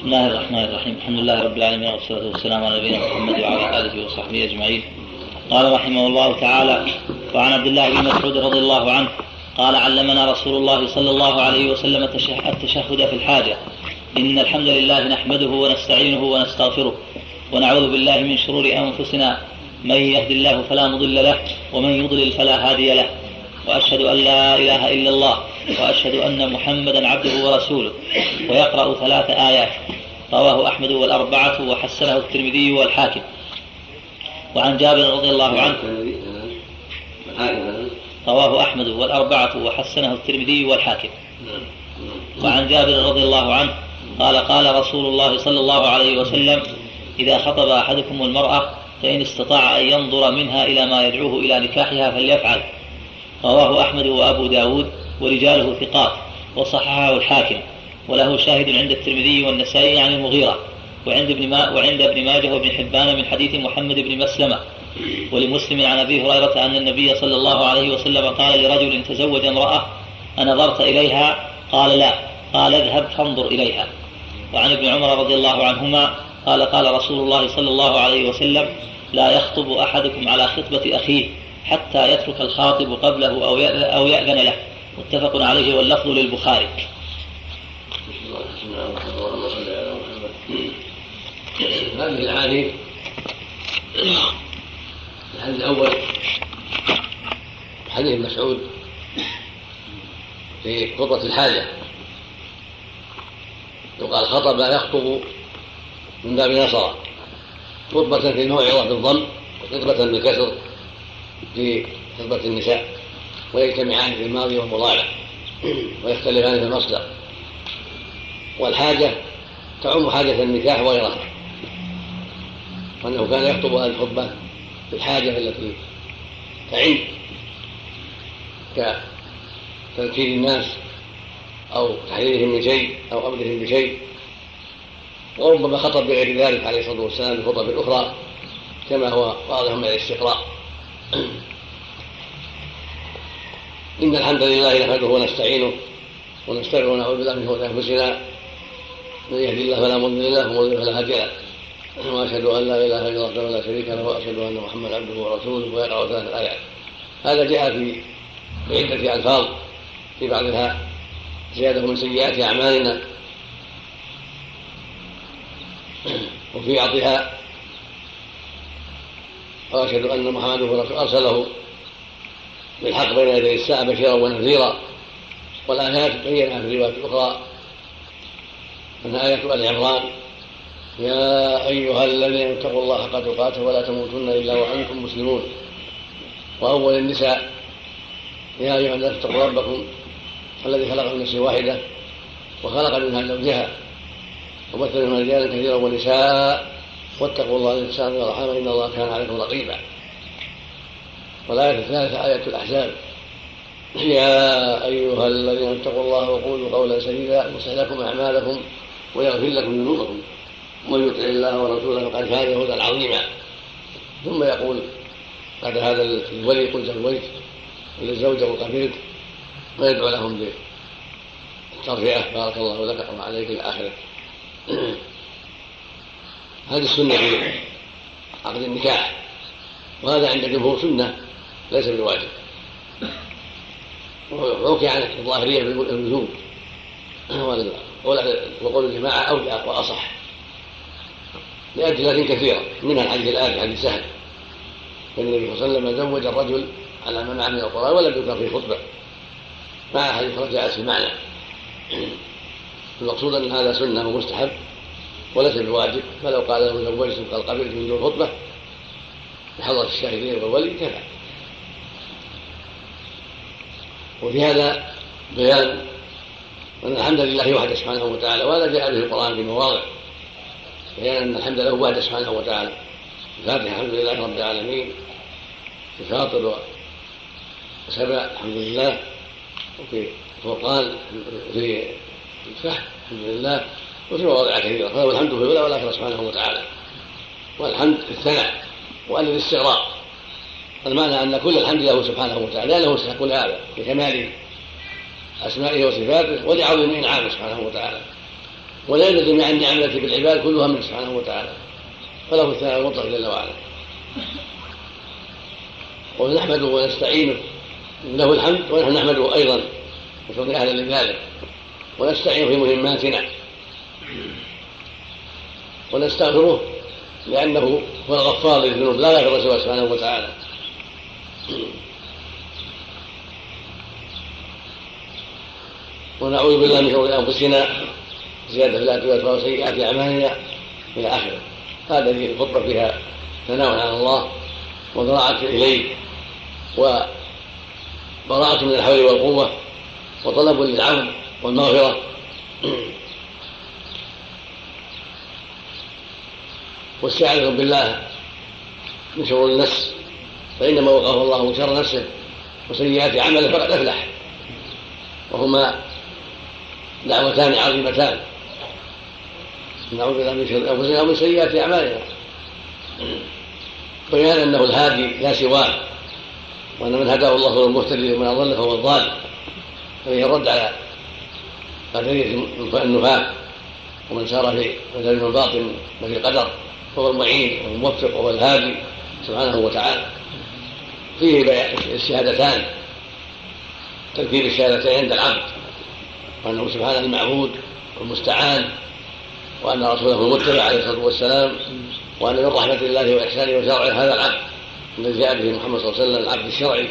بسم الله الرحمن الرحيم الحمد لله رب العالمين والصلاة والسلام على نبينا محمد وعلى آله وصحبه أجمعين قال رحمه الله تعالى وعن عبد الله بن مسعود رضي الله عنه قال علمنا رسول الله صلى الله عليه وسلم التشهد في الحاجة إن الحمد لله نحمده ونستعينه ونستغفره ونعوذ بالله من شرور أنفسنا من يهد الله فلا مضل له ومن يضلل فلا هادي له وأشهد أن لا إله إلا الله وأشهد أن محمدا عبده ورسوله ويقرأ ثلاث آيات. رواه أحمد والأربعة وحسنه الترمذي والحاكم. وعن جابر رضي الله عنه. رواه أحمد والأربعة وحسنه الترمذي والحاكم. وعن جابر رضي الله عنه قال قال رسول الله صلى الله عليه وسلم إذا خطب أحدكم المرأة فإن استطاع أن ينظر منها إلى ما يدعوه إلى نكاحها فليفعل. رواه أحمد وأبو داود. ورجاله ثقات وصححه الحاكم وله شاهد عند الترمذي والنسائي عن المغيرة وعند ابن ما وعند ابن ماجه وابن حبان من حديث محمد بن مسلمة ولمسلم عن أبي هريرة أن النبي صلى الله عليه وسلم قال لرجل تزوج امرأة أنظرت إليها؟ قال لا. قال اذهب فانظر إليها. وعن ابن عمر رضي الله عنهما قال قال رسول الله صلى الله عليه وسلم لا يخطب أحدكم على خطبة أخيه حتى يترك الخاطب قبله أو يأذن له. متفق عليه واللفظ للبخاري. هذه الأحاديث الحديث الأول حديث مسعود في خطبة الحاجة. يقال خطب يخطب من باب نصر. خطبة في الموعظة بالضم وخطبة بالكسر في خطبة النساء. ويجتمعان في الماضي والمضارع ويختلفان في المصدر. والحاجة تعم حاجة النكاح وغيرها. وأنه كان يخطب هذه الخطبة في الحاجة التي تعم كتذكير الناس أو تحذيرهم من شيء أو أمرهم بشيء وربما خطب بغير ذلك عليه الصلاة والسلام في خطب أخرى كما هو واضح من الاستقراء. إن الحمد لله نحمده ونستعينه ونستغفره ونعوذ بالله من شرور أنفسنا. من يهد الله فلا مضل له ومن فلا هادي له. وأشهد أن لا إله إلا الله ولا شريك له وأشهد أن محمدا عبده ورسوله. ويقرأ ثلاث الآيات هذا جاء في بعدة ألفاظ في بعضها. زيادة من سيئات أعمالنا. وفي بعضها. وأشهد أن محمدا رسول أرسله بالحق بين يدي الساعة بشيرا ونذيرا والآيات بينها في رواية أخرى أنها آية آل عمران يا أيها الذين اتقوا الله حق تقاته ولا تموتن إلا وأنتم مسلمون. وأول النساء يا أيها الناس اتقوا ربكم الذي خلق من نفس واحدة وخلق منها زوجها وبث منها رجالا كثيرا ونساء واتقوا الله الإنسان والرحمة إن الله كان عليكم رقيبا. والآية الثالثة آية الأحزاب. يا أيها الذين اتقوا الله وقولوا قولا سديدا يصلح لكم أعمالكم ويغفر لكم ذنوبكم. ومن يطع الله ورسوله فقد فاز فوزا عظيما. ثم يقول بعد هذا الولي قل زوجت وللزوجة قبلت ويدعو لهم بالترفئة بارك الله لك وعليك إلى آخره. هذه السنة في عقد النكاح وهذا عند الجمهور سنة. ليس بواجب وحكي عن الظاهرية بالوجوب وقول الجماعة أولى وأصح. لأدلة كثيرة. منها الحديث الآتي حديث سهل. النبي صلى الله عليه وسلم زوج الرجل على معه من القرآن ولم يذكر في خطبة. مع حديث جاءت في المعنى المقصود أن هذا سنة ومستحب وليس بواجب. فلو قال له زوجت قال قبلت من دون خطبة بحضرة الشاهدين والولي كفى. وفي هذا بيان أن الحمد لله وحده سبحانه وتعالى وهذا جاء به القرآن في مواضع. بيان أن الحمد له وحده سبحانه وتعالى. الفاتحة الحمد لله رب العالمين في فاطر وسبع الحمد لله. وفي فرقان في الفتح الحمد لله. وفي مواضع كثيرة. فله الحمد في الأولى والآخرة سبحانه وتعالى. والحمد في الثناء وأن الاستغراق المعنى أن كل الحمد له سبحانه وتعالى لأنه يستحق لهذا لكمال أسمائه وصفاته ولعظيم إنعامه سبحانه وتعالى. ولا يلزم مع النعم التي بالعباد كلها منه سبحانه وتعالى. فله الثناء المطلق جل وعلا. ونحمده ونستعينه. له الحمد ونحن نحمده أيضا نكون أهلا لذلك ونستعين في مهماتنا. ونستغفره لأنه هو الغفار للذنوب لا يغفر سوى سبحانه وتعالى. ونعوذ بالله من شرور أنفسنا زيادة لا تؤثر وسيئات أعمالنا إلى آخره. هذا في الخطبة فيها ثناء على الله وذراعة إليه وبراءة من الحول والقوة وطلب للعفو والمغفرة. واستعاذة بالله من شرور النفس فإنما وقاه الله شر نفسه وسيئات عمله فقد أفلح. وهما دعوتان عظيمتان. نعوذ بالله من شر أنفسنا ومن سيئات أعمالنا. بيان أنه الهادي لا سواه. وأن من هداه الله هو المهتدي ومن أضل فهو الضال. ففيه الرد على قدرية النفاة ومن سار في مدارج الباطن وفي القدر فهو المعين والموفق وهو الهادي سبحانه وتعالى. فيه الشهادتان تركيب الشهادتين عند العبد وانه سبحانه المعبود والمستعان وأن رسوله المتبع عليه الصلاة والسلام وأن من رحمة الله واحسانه وشرعه هذا العبد الذي جاء به محمد صلى الله عليه وسلم العبد الشرعي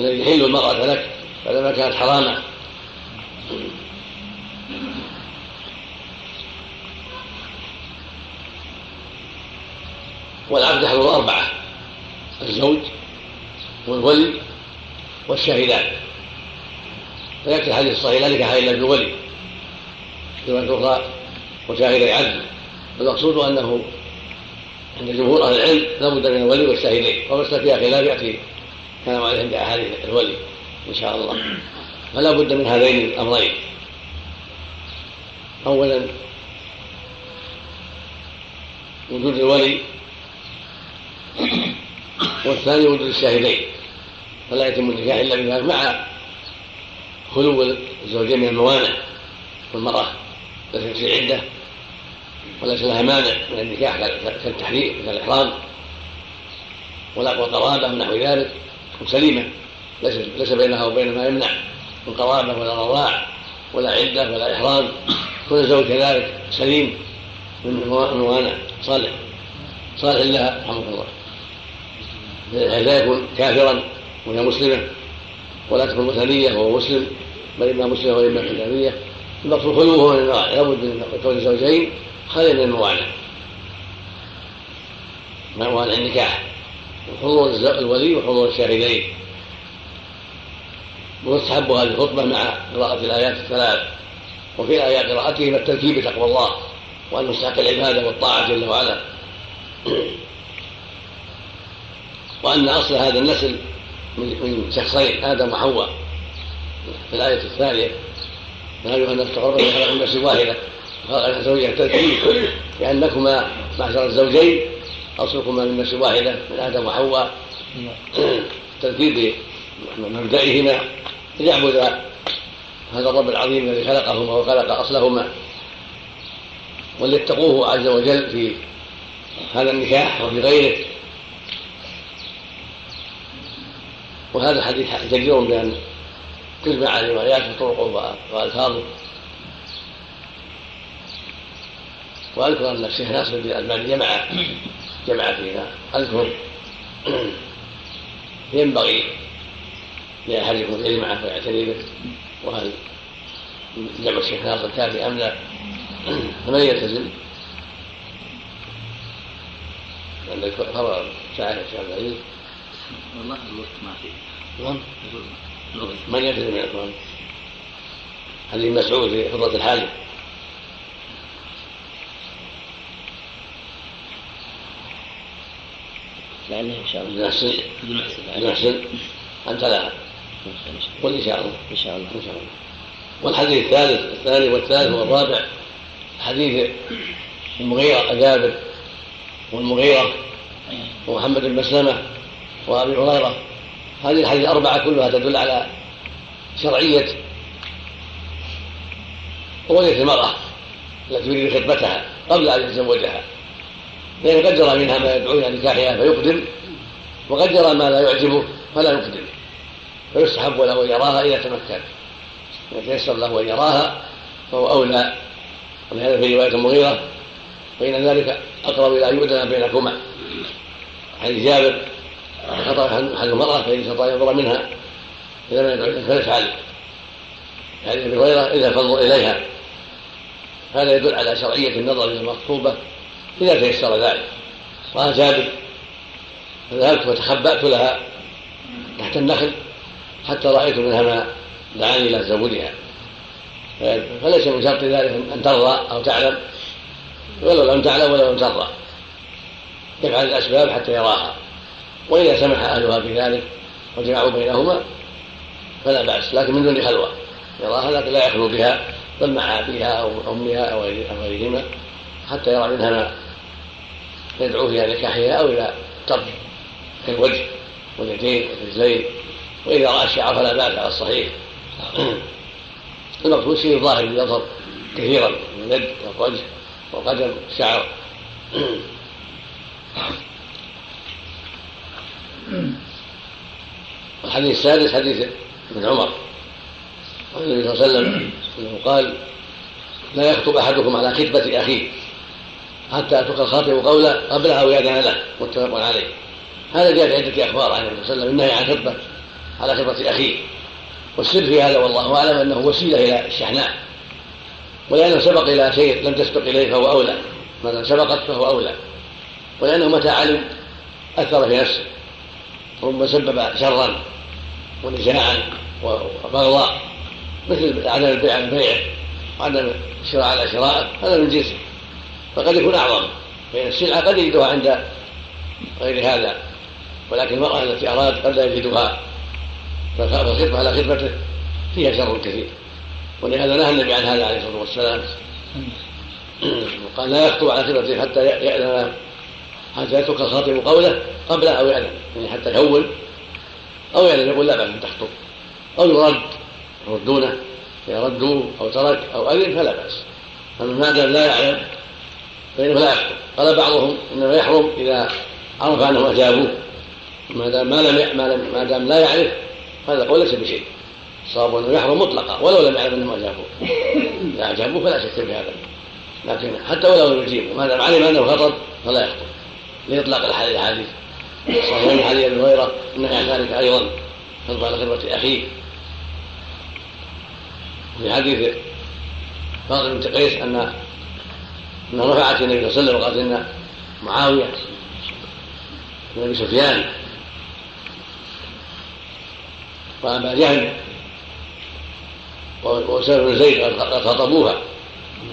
الذي يحل المرأة لك بعدما كانت حراما. والعبد يحضر أربعة الزوج والولي والشاهدان. فيأتي الحديث الصحيح لا نكاح إلا بالولي. رواية أخرى وشاهدي عدل المقصود أنه عند جمهور أهل العلم لا بد من الولي والشاهدين. ومسألة فيها خلاف يأتي كلام عليه عند أحاديث الولي إن شاء الله. فلا بد من هذين الأمرين. أولا وجود الولي والثاني وجود الشاهدين. فلا يتم النكاح إلا بذلك مع خلو الزوجين من الموانع والمرأة ليست في عدة وليس لها مانع من النكاح كالتحريم كالإحرام ولا قرابة ونحو ذلك سليمه ليس ليس بينها وبين ما يمنع من قرابة ولا رضاع ولا عدة ولا إحرام كل الزوج كذلك سليم من موانع صالح صالح لها رحمه الله. لا يكون كافرا وهي مسلمة ولا تكون مثنية وهو مسلم بل إما مسلمة وإما كتابية المقصود خلوه من الموانع لابد من كون الزوجين خاليا من الموانع موانع النكاح حضور الولي وحضور الشاهدين. ويستحب هذه الخطبة مع قراءة الآيات الثلاث. وفي آيات قراءتهما التركيب بتقوى الله وأن مستحق العبادة والطاعة جل وعلا. وأن أصل هذا النسل من شخصين آدم وحواء. في الآية الثانية يا أيها الناس تقربوا خلق من نفس واحدة خلق زوجها تركيب لأنكما معشر الزوجين أصلكما من نفس واحدة من آدم وحواء. تركيب مبدئهما ليعبد هذا الرب العظيم الذي خلقهما وخلق أصلهما. وليتقوه عز وجل في هذا النكاح وفي غيره. وهذا الحديث جدير بأن تجمع رواياته طرقه وألفاظه وأذكر أن الشيخ ناصر بن الألباني جمع جمع فيها. أذكر. ينبغي لأحدكم أن يجمعه فيعتني به. وهل جمع الشيخ ناصر كافي أم لا؟ فمن يلتزم؟ عندك خبر ساعة الشيخ عبد العزيز. والله الوقت ما في. نعم من يلتزم من الأخوان؟ حديث مسعود في فضة الحاجة؟ لعله إن شاء الله. نحسن. نحسن. أنت لا. قل إن شاء الله. إن شاء الله. إن شاء الله. والحديث الثالث الثاني والثالث والرابع حديث المغيرة جابر والمغيرة ومحمد بن مسلمة. وأبي هريرة. هذه الحديث الأربعة كلها تدل على شرعية رؤيه المرأة التي يريد خطبتها قبل أن يتزوجها لأنه قد جرى منها ما يدعو إلى نكاحها فيقدم وقد جرى ما لا يعجبه فلا يقدم. فيستحب له أن يراها إذا تمكن. إذا تيسر له أن يراها فهو أولى. ولهذا في رواية المغيرة فإن ذلك أقرب إلى أن يؤذن بينكما. حديث جابر خطأ أحد المرأة فإن استطاع ينظر منها إذا لم فليفعل هذه الرواية إذا فانظر إليها. هذا يدل على شرعية النظر إلى المخطوبة إذا تيسر ذلك. قال جابر. فذهبت وتخبأت لها تحت النخل حتى رأيت منها ما دعاني إلى تزوجها فليس من شرط ذلك أن ترضى أو تعلم. ولو لم تعلم ولو لم ترضى. يفعل الأسباب حتى يراها. وإذا سمح أهلها بذلك وجمعوا بينهما فلا بأس لكن من دون خلوة يراها لكن لا يخلو بها بل مع أبيها أو أمها أو غيرهما حتى يرى منها ما يدعو إلى نكاحها أو إلى طرد كالوجه واليدين والرجلين. وإذا رأى الشعر فلا بأس على الصحيح. المقصود شيء ظاهر يظهر كثيرا من اليد والوجه والقدم والشعر. الحديث السادس حديث ابن عمر. عن النبي صلى الله عليه وسلم إنه قال لا يخطب أحدكم على خطبة أخيه حتى يترك الخاطب قولا قبلها أو يأذن له متفق عليه. هذا جاء في عدة أخبار عن النبي صلى الله عليه وسلم النهي عن خطبة على خطبة أخيه. والسر في هذا والله أعلم أنه وسيلة إلى الشحناء ولأنه سبق إلى شيء لم تسبق إليه فهو أولى. ما سبقت فهو أولى. ولأنه متى علم أثر في نفسه. ربما سبب شرا. ونزاعا وبغضاء مثل عدم البيع عن بيعه وعدم الشراء على شرائه هذا من جنسه فقد يكون أعظم. فإن السلعة قد يجدها عند غير هذا ولكن المرأة التي أراد قد لا يجدها. فالخطبة على خدمته فيها شر كثير. ولهذا نهى النبي عن هذا عليه الصلاة والسلام. وقال لا يخطب على خدمته حتى يأذن حتى يترك الخاطب قوله قبل أو يأذن يعني حتى يهول أو يأذن يقول لا بأس أن تخطب أو يرد يردونه إذا ردوا أو ترك أو أذن فلا بأس. أما ما دام لا يعلم فإنه لا يخطب قال بعضهم إنه يحرم إذا عرف أنهم أجابوه. ما دام ما لم ما دام لا يعرف هذا قول ليس بشيء. الصواب أنه يحرم مطلقا ولو لم يعلم أنهم أجابوه. إذا أجابوه فلا شك في هذا. لكن حتى ولو لم يجيبوا ما دام علم أنه خطب فلا يخطب لإطلاق الحديث. صحيح أبي هريرة النهي عن ذلك أيضا خطب على خطبة أخيه. في حديث فاطمة بنت قيس أن أنها رفعت النبي صلى الله عليه وسلم وقالت إن معاوية بن أبي سفيان وأبا جهل وأسامة بن زيد قد خطبوها.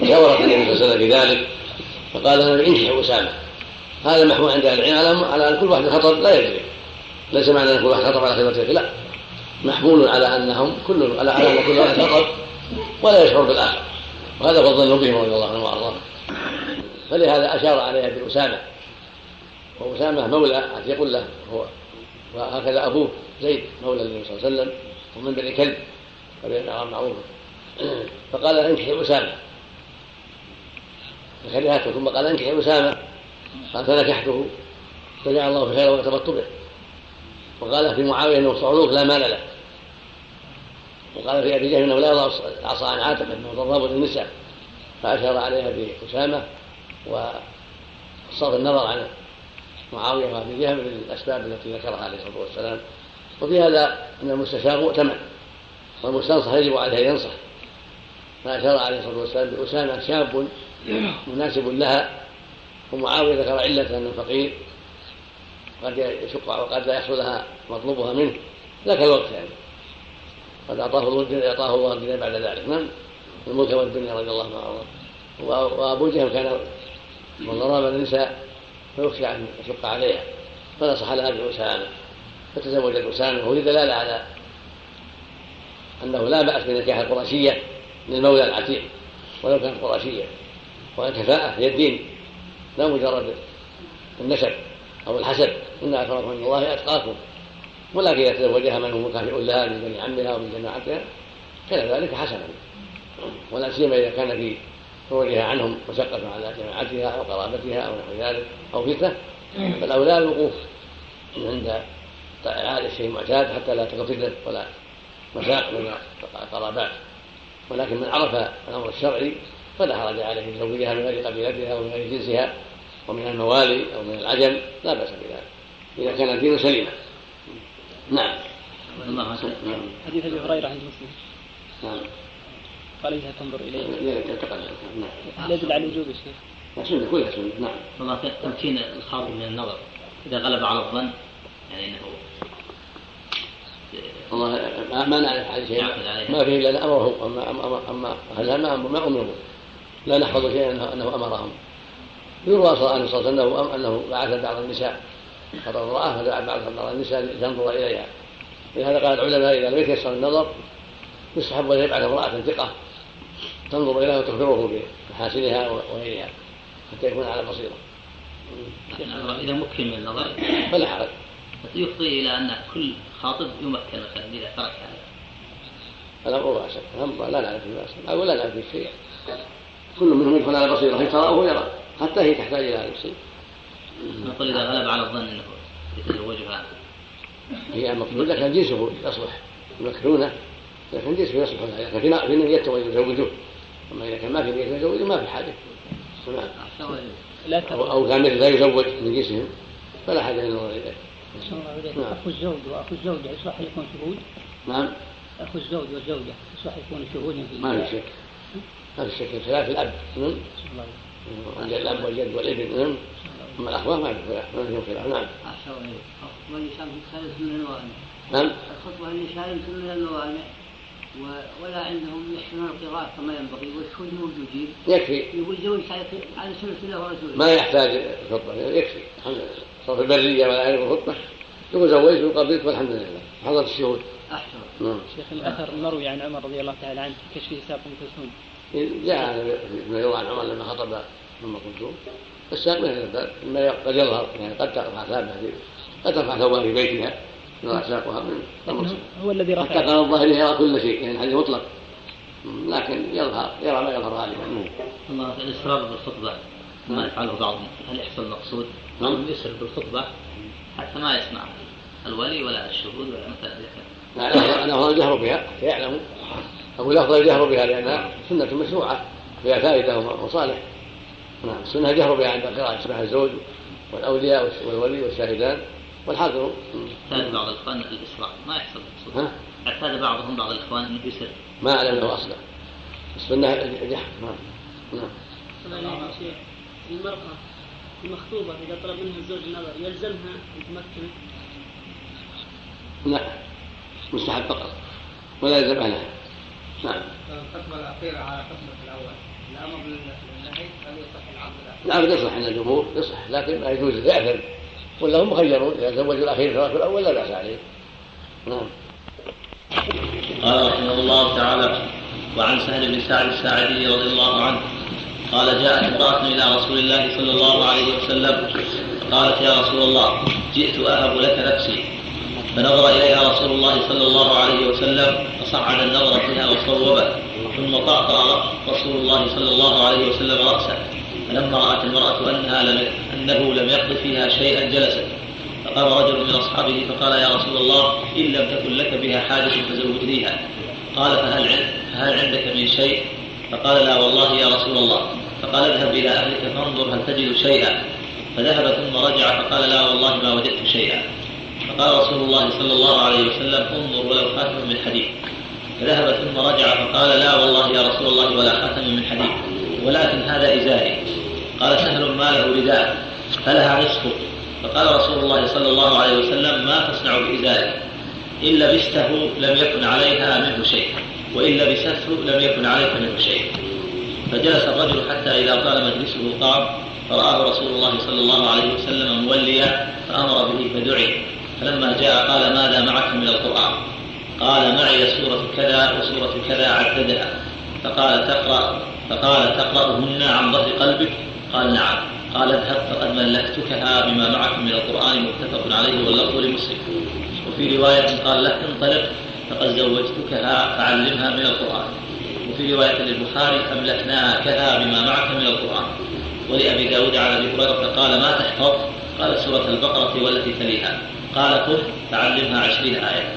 شاورت النبي صلى الله عليه وسلم في ذلك فقال لنا انكح أسامة. هذا محمول عند أهل العلم على أن كل واحد خطب لا يدري ليس معنى أن كل واحد خطب على خطبته لا. محمول على أنهم كل على أن كل واحد خطب ولا يشعر بالآخر. وهذا هو الظن بهم رضي الله عنهم وأرضاهم فلهذا أشار عليها بأسامة وأسامة مولى عتيق له هو وهكذا أبوه زيد مولى النبي صلى الله عليه وسلم ومن بني كلب فبين معروف فقال انكح أسامة. فكرهته ثم قال انكح أسامة. قال فنكحته فجعل الله في خير وارتبطت به. وقال في معاوية إنه صعلوك لا مال له وقال في أبي جهل إنه لا يضع العصا عن عاتقه إنه ضراب للنساء. فأشار عليها بأسامة وصرف النظر عن معاوية وأبي جهل من الاسباب التي ذكرها عليه الصلاة والسلام. وفي هذا أن المستشار مؤتمن والمستنصح يجب عليه أن ينصح. فأشار عليه الصلاة والسلام بأسامة شاب مناسب لها. ومعاويه ذكر عله انه فقير قد يشق وقد لا يحصل لها مطلوبها منه ذاك الوقت يعني. قد أعطاه أعطاه الله الدنيا بعد ذلك. نعم. الملك والدنيا رضي الله عنه وأبو جهل كان من ضرب النساء فيخشى أن يشق عليها فنصح لها بأسامة فتزوجت أسامة وهو دلالة على أنه لا بأس بنكاح القرشية للمولى العتيق ولو كانت قرشية والكفاءة هي الدين. لا مجرد النسب أو الحسب إن أكرمكم عند الله أتقاكم. ولكن إذا تزوجها من هو مكافئ لها من بني عمها ومن جماعتها كان ذلك حسنا. ولا سيما إذا كان في خروجها عنهم مشقة على جماعتها أو قرابتها أو نحو ذلك أو فتنة. فالأولى الوقوف عند إعادة شيء معتاد حتى لا تكون ولا مشاق من القرابات ولكن من عرف الأمر الشرعي فلا حرج عليه ان يزوجها من غير قبيلتها ومن غير جنسها ومن الموالي أو من العجم لا بأس بذلك. إذا كان الدين سليما. نعم. حديث أبي هريرة عند مسلم. نعم. قال اذا تنظر إليه. نعم. هل يدل على الوجوب يا شيخ؟ سنة كلها سنة. نعم. والله تمكين الخاطب من النظر. إذا غلب على الظن يعني إنه والله ما نعرف عن شيء. ما فيه إلا امره اما اما اما اهلها ما ما امروا لا نحفظ شيئا أنه أمرهم. يروى صلى الله عليه وسلم انه بعث بعض النساء خطر امرأة فدعا بعض النساء لتنظر إليها لهذا قال العلماء إذا لم يتيسر النظر يستحب أن يبعث امرأة ثقة تنظر إليها وتخبره بمحاسنها وغيرها حتى يكون على بصيرة. إذا مكن من النظر فلا حرج. يفضي إلى أن كل خاطب يمكن مثلا إذا ترك هذا. الامر واسع لا نعرف فيه باسا أو لا نعرف فيه شيئا. كل منهم يدخل على بصيرة فيتراه ويرى حتى هي تحتاج إلى هذا الشيء. نقول إذا غلب على الظن إنه يتزوجها. هي اذا كان جنسه يصلح. المكرونه اذا كان جنسه يصلح اذا كان في نية يزوجوه أما إذا كان ما في نية يزوجوه ما في حاجة. نعم أو كان لا يزوج من جنسهم فلا حاجة للنظر اليه نعم. أخو الزوج واخو الزوجه يصلح يكون شهود؟ نعم. أخو الزوج والزوجة يصلح يكون شهودا في ما في شك. ما في شك. خلاف الأب. نعم الأب والجد والإبن. نعم. أما الاخوان ما في خلاف ما فيهم خلاف نعم. والنساء في من الموانع نعم الخطبه النساء من الموانع ولا عندهم يحسنون القراءة كما ينبغي والشهود موجودين. يكفي. يقول زوج على سنة الله ورسوله. ما يحتاج خطبة. يكفي. الحمد لله. صار في البرية ولا يعرف الخطبة يقول زوجت وقضيت والحمد لله. حضرت الشهود. أحسن. نعم. شيخ الأثر المروي عن عمر رضي الله تعالى عنه في كشف ساق كلثوم جاء ما يروى عن عمر لما خطب ام كلثوم الساق من هذا ما قد يظهر يعني قد ترفع ثابته قد ترفع ثوبها في بيتها يرى ساقها من هو الذي رفع. حتى قال الظاهر يرى كل شيء يعني الحديث مطلق. لكن يظهر يرى ما يظهر غالبا الله الاصرار بالخطبة. ما يفعله بعضهم. هل يحصل مقصود؟ بعضهم يسر بالخطبة حتى ما يسمع الولي ولا الشهود ولا مثلا لا أنا هو الجهر بها حتى أقول الافضل الجهر بها لأنها سنة مشروعة. فيها فائدة وصالح. نعم السنة الجهر بها عند قراءه يسمعها الزوج والأولياء والولي والشاهدان والحاضر. اعتاد بعض الإخوان الإسراء. ما يحصل. ها؟ اعتاد بعضهم بعض الإخوان انه يسر ما أعلم له أصلا السنة الجهر نعم. نعم. المرأة المخطوبة إذا طلب منها الزوج النظر يلزمها أن تمكن لا مستحب فقط. ولا يلزم أهلها نعم. الخطبة الأخيرة على الخطبة الأول. الأمر بالنهي هل يصح العقد؟ نعم يصح عند الجمهور يصح لكن ما يجوز يأثم ولا هم مخيرون إذا زوجوا الأخير في الأول لا بأس عليه. نعم. قال رحمه الله تعالى وعن سهل بن سعد الساعدي رضي الله عنه قال جاءت امرأة إلى رسول الله صلى الله عليه وسلم قالت يا رسول الله جئت أهب لك نفسي. فنظر إليها رسول الله صلى الله عليه وسلم فصعد النظر فيها وصوبه ثم طأطأ رسول الله صلى الله عليه وسلم رأسه فلما رأت المرأة أنها لم أنه لم يقض فيها شيئا جلست. فقام رجل من أصحابه فقال يا رسول الله إن لم تكن لك بها حاجة فزوجنيها. قال فهل فهل عندك من شيء؟ فقال لا والله يا رسول الله. فقال اذهب إلى أهلك فانظر هل تجد شيئا. فذهب ثم رجع فقال لا والله ما وجدت شيئا. فقال رسول الله صلى الله عليه وسلم انظر ولو خاتم من حديد. فذهب ثم رجع فقال لا والله يا رسول الله ولا خاتم من حديد ولكن هذا إزاري. قال سهل ما له رداء فلها نصف فقال رسول الله صلى الله عليه وسلم ما تصنع بإزارك إن لبسته لم يكن عليها منه شيء وإن لبسته لم يكن عليك منه شيء. فجلس الرجل حتى إذا طال مجلسه قام فرآه رسول الله صلى الله عليه وسلم موليا فأمر به فدعي. فلما جاء قال ماذا معك من القرآن؟ قال معي سورة كذا وسورة كذا عددها. فقال تقرأ فقال تقرأهن عن ظهر قلبك؟ قال نعم. قال اذهب فقد ملكتكها بما معك من القرآن متفق عليه واللفظ لمسلم. وفي رواية قال له انطلق فقد زوجتكها فعلمها من القرآن. وفي رواية للبخاري أملكناها كذا بما معك من القرآن. ولأبي داود على أبي هريرة قال ما تحفظ؟ قال سورة البقرة والتي تليها. قال قل تعلمها عشرين آية.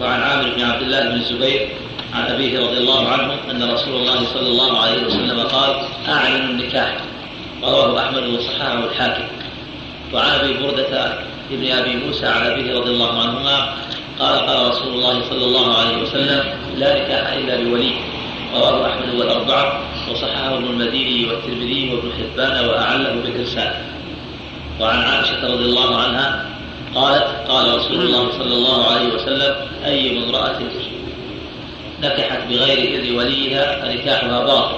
وعن عامر بن عبد الله بن الزبير عن أبيه رضي الله عنه أن رسول الله صلى الله عليه وسلم قال أعلن النكاح. رواه أحمد وصححه الحاكم. وعن أبي بردة ابن أبي موسى عن أبيه رضي الله عنهما قال قال رسول الله صلى الله عليه وسلم لا نكاح إلا بولي. رواه أحمد والأربعة وصححه ابن المديني والترمذي وابن حبان وأعله بالإرسال وعن عائشة رضي الله عنها قالت قال رسول الله صلى الله عليه وسلم أي امرأة نكحت بغير إذن وليها فنكاحها باطل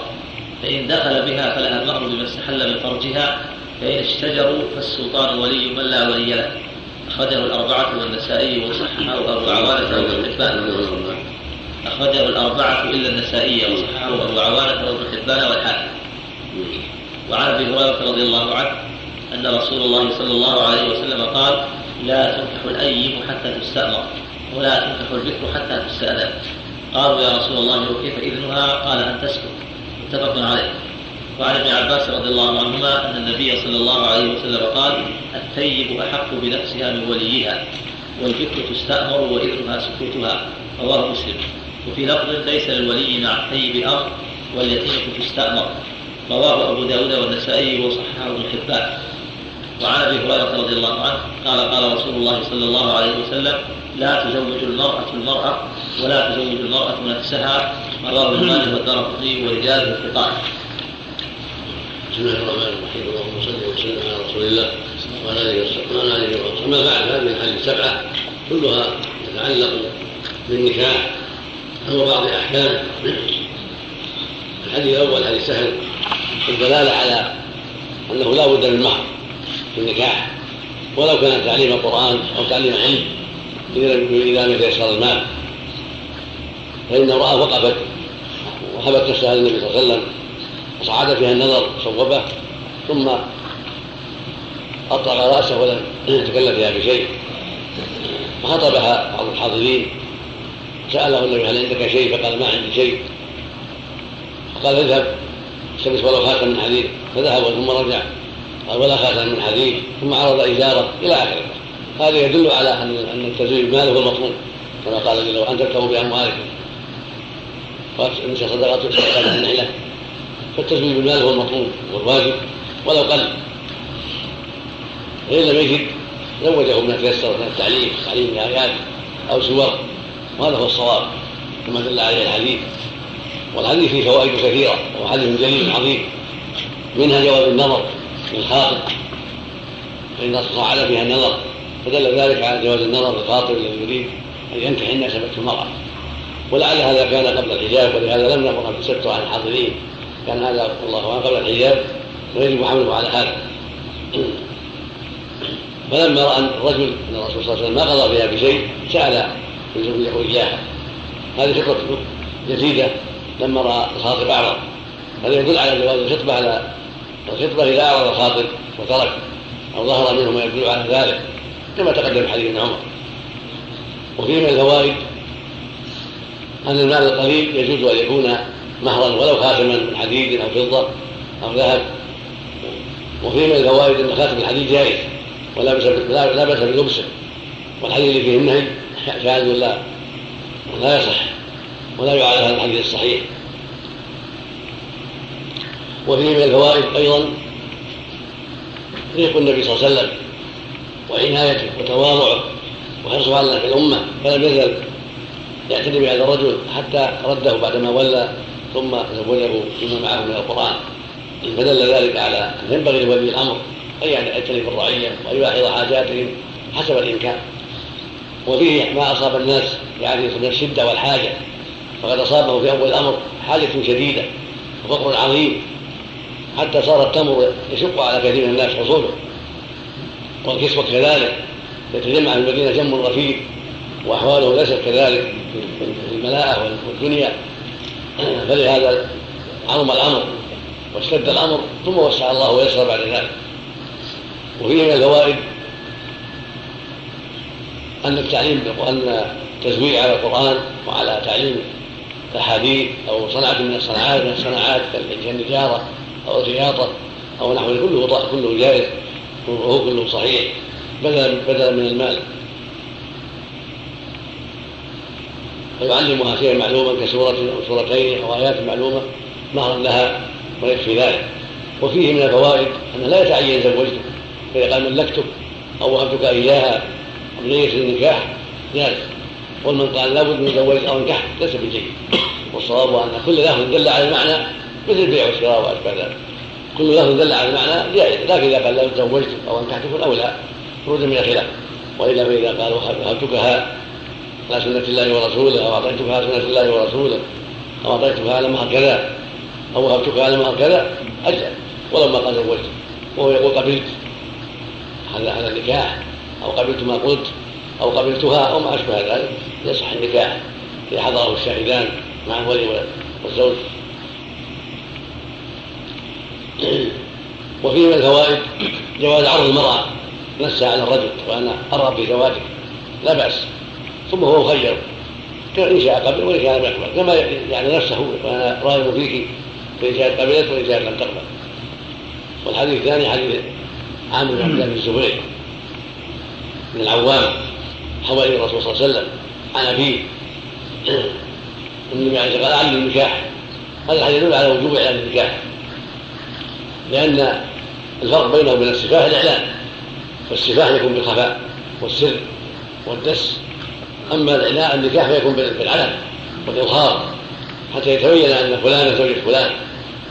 فإن دخل بها فلها المهر بما استحل من فرجها. فإن اشتجروا فالسلطان ولي من لا ولي له. أخرجه الأربعة والنسائي وصححه أبو عوانة وابن حبان. أخرجه الأربعة إلا النسائي وصححه أبو عوانة وابن حبان والحاكم. وعن أبي هريرة رضي الله عنه أن رسول الله صلى الله عليه وسلم قال لا تنكح الأيم حتى تستأمر ولا تنكح البكر حتى تستأذن. قالوا يا رسول الله وكيف إذنها؟ قال أن تسكت. متفق عليه. وعن ابن عباس رضي الله عنهما أن النبي صلى الله عليه وسلم قال الثيب أحق بنفسها من وليها والبكر تستأمر وإذنها سكوتها. رواه مسلم. وفي لفظ ليس للولي مع الثيب أمر واليتيمة تستأمر. رواه أبو داود والنسائي وصححه ابن حبان. وعن أبي هريرة رضي الله عنه قال قال رسول الله صلى الله عليه وسلم لا تزوج المرأة المرأة ولا تزوج المرأة نفسها رواه ماجه والدار ورجاله الثقات. بسم الله الرحمن الرحيم. اللهم صل وسلم على رسول الله وعلى آله وصحبه وعلى آله وصحبه. أما بعد هذه الحديث السبعه كلها تتعلق بالنكاح أو بعض احكامه الحديث الأول حديث سهل. الدلالة على أنه لا بد من مهر في النكاح ولو كان تعليم القرآن أو تعليم علم إذا لم يتيسر المال. فإن امرأة وقفت وهبت نفسها للنبي صلى الله عليه وسلم وصعد فيها النظر صوبه ثم أطلق رأسه ولم يتكلم فيها بشيء. فخطبها بعض الحاضرين سأله النبي هل عندك شيء؟ فقال ما عندي شيء. فقال اذهب استلبس ولو خاتم من حديد فذهب ثم رجع. قال ولا خاتم من حديد ثم عرض إزارة إلى آخره. هذا يدل على أن أن التزويج بماله هو المطلوب كما قال جل وعلا أن تركبوا بأموالكم النساء صدقات صدقات النحلة فالتزويج بالمال هو المطلوب والواجب ولو قل. فإن لم يجد زوجه ما تيسر من التعليم تعليم آيات أو سور وهذا هو الصواب كما دل عليه الحديث. والحديث فيه فوائد كثيرة وهو حديث جليل عظيم منها جواب النظر. للخاطب فإن صعد فيها النظر فدل ذلك على جواز النظر للخاطب الذي يريد أن ينكح الناس المرأة. ولعل هذا كان قبل الحجاب ولهذا لم نمر بالستر عن الحاضرين. كان هذا والله عنه قبل الحجاب ويجب حمله على هذا. فلما رأى الرجل أن الرسول صلى الله عليه وسلم ما قضى فيها بشيء سأل يزوجه إياها. هذه خطبه جديده لما رأى الخاطب أعرض. هذا يدل على جواز الخطبه على الخطبة إذا أعرض الخاطب وترك أو ظهر منه ما يدل على ذلك كما تقدم حديث ابن عمر. وفيه من الفوائد أن المال القليل يجوز أن يكون مهرا ولو خاتما من حديد أو فضة أو ذهب. وفيه من الفوائد أن خاتم الحديد جائز ولا بأس لا بأس بلبسه. والحديث اللي فيه النهي شاذ لا لا يصح ولا يعارض هذا الحديث الصحيح. وفيه من الفوائد أيضا. رفق النبي صلى الله عليه وسلم وعنايته وتواضعه وحرصه على الأمة. فلم يزل يعتني بهذا الرجل حتى رده بعدما ولى ثم زوجه بما معه من القرآن. فدل ذلك على أن ينبغي لولي الأمر أن يعتني بالرعية وأن يلاحظ حاجاتهم حسب الإمكان. وفيه ما أصاب الناس يعني من الشدة والحاجة. فقد أصابه في أول الأمر حاجة شديدة وفقر عظيم. حتى صار التمر يشق على كثير من الناس حصوله. والكسوة كذلك يتجمع في المدينة جم رفيق وأحواله ليست كذلك في الملاءة والدنيا فلهذا عظم الأمر واشتد الأمر ثم وسع الله ويسر بعد ذلك. وفيه من الفوائد أن التعليم أن التزويع على القرآن وعلى تعليم الحديد أو صنعه من الصناعات من الصناعات كالنجاره أو الخياطه أو نحو كله كله جائز وهو كله صحيح بدلا بدلا من المال. فيعلمها شيئا معلوما كسورة أو سورتين أو آيات معلومة مهرا لها ويكفي ذلك. وفيه من الفوائد أنه لا يتعين زوجته فإذا قال ملكتك أو وهبتك إياها بنية النكاح جائز. ومن قال لابد من زوجك أو نكحت ليس بجيد. والصواب أن كل لفظ دل على المعنى مثل البيع والشراء وأشبه ذلك. كل لفظ دل على المعنى جائز لكن إذا قال لو زوجتك أو أنكحتك فالأولى خروج من الخلاف. وإلا فإذا قال وهبتكها على سنة الله ورسوله أو أعطيتها على سنة الله ورسوله أو أعطيتها على مهر كذا أو وهبتك على مهر كذا أجزاء ولو ما قال زوجت وهو يقول قبلت على على النكاح أو قبلت ما قلت أو قبلتها أو ما أشبه ذلك. يصح النكاح. إذا حضره الشاهدان مع الولي والزوج. وفيه من الفوائد جواز عرض المرأة نفسها على الرجل وأنا أرغب في زواجك لا بأس. ثم هو مخير. إن شاء قبل وإن شاء لم يقبل كما يعني نفسه وأنا راغب فيك فإن شاءت قبلت وإن شاءت لم تقبل. والحديث الثاني حديث عامر بن عبد الله بن الزبير من العوام حوالي الرسول صلى الله عليه وسلم عن أبيه. النبي عليه الصلاة والسلام قال النكاح هذا الحديث يدل على وجوب إعلان النكاح لأن الفرق بينه وبين السفاح الإعلان فالسفاح يكون بالخفاء والسر والدس. أما الإعلان النكاح فيكون بالعلن والإظهار. حتى يتبين أن فلان زوجة فلان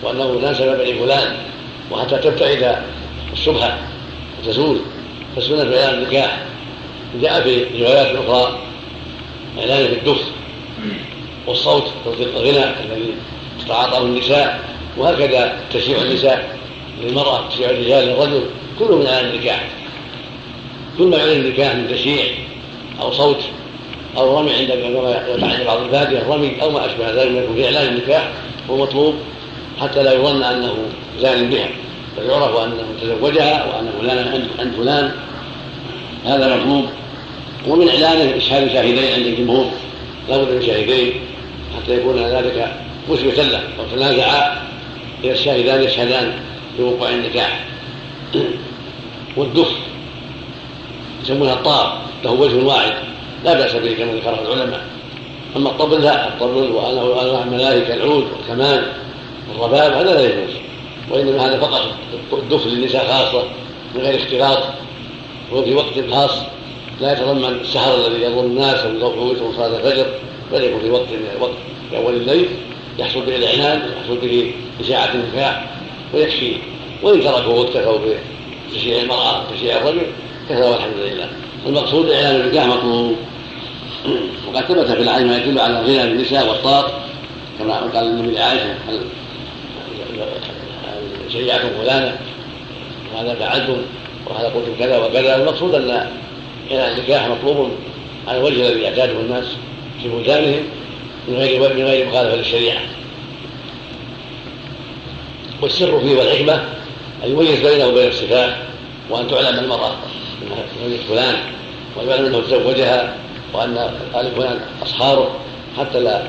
وأنه ناسب بني فلان وحتى تبتعد الشبهة وتزول. فالسنة في إعلان النكاح. جاء في روايات أخرى إعلان بالدف والصوت صوت الغنى الذي استعاطه النساء وهكذا تشيع النساء. للمرأة تشيع الرجال للرجل كله من إعلان النكاح. كل ما يعلن النكاح من تشييع أو صوت أو رمي عند بعض البادية رمي أو ما أشبه ذلك يكون في إعلان النكاح هو مطلوب حتى لا يظن أنه زان بها بل يعرف أنه تزوجها وأن فلانا عند فلان. هذا مطلوب. ومن إعلانه إشهاد شاهدين عند الجمهور. لا بد من شاهدين حتى يكون ذلك مثبتا له. أو تنازعا إذا الشاهدان يشهدان. بوقوع النكاح والدف يسمونها الطار له وجه واحد لا بأس به كما ذكره العلماء. أما الطبل لا الطبل وانواع الملائكة العود والكمان والرباب هذا لا يجوز. وإنما هذا فقط الدف للنساء خاصة من غير اختلاط. وفي وقت خاص لا يتضمن السهر الذي يظن الناس ويفوتهم صلاة الفجر بل يكون في وقت وقت في أول الليل يحصل به الإعلان ويحصل به إشاعة النكاح. ويكفي. وان تركوا واكتفوا بتشييع المرأة وتشييع الرجل كفى والحمد لله. المقصود إعلان النكاح مطلوب. وقد ثبت في العلم ما يدل على غنى النساء والطاق كما قال النبي لعائشة هل شيعتم فلانا وهذا فعلتم وهذا قلتم كذا وكذا. المقصود أن النكاح مطلوب على الوجه الذي يعتاده الناس في بلدانهم من غير من غير مخالفة للشريعة. والسر فيه والحكمة أن يميز بينه وبين السفاح وأن تعلم المرأة أنها زوجة فلان ويعلم أنه تزوجها وأن آل فلان أصهاره حتى لا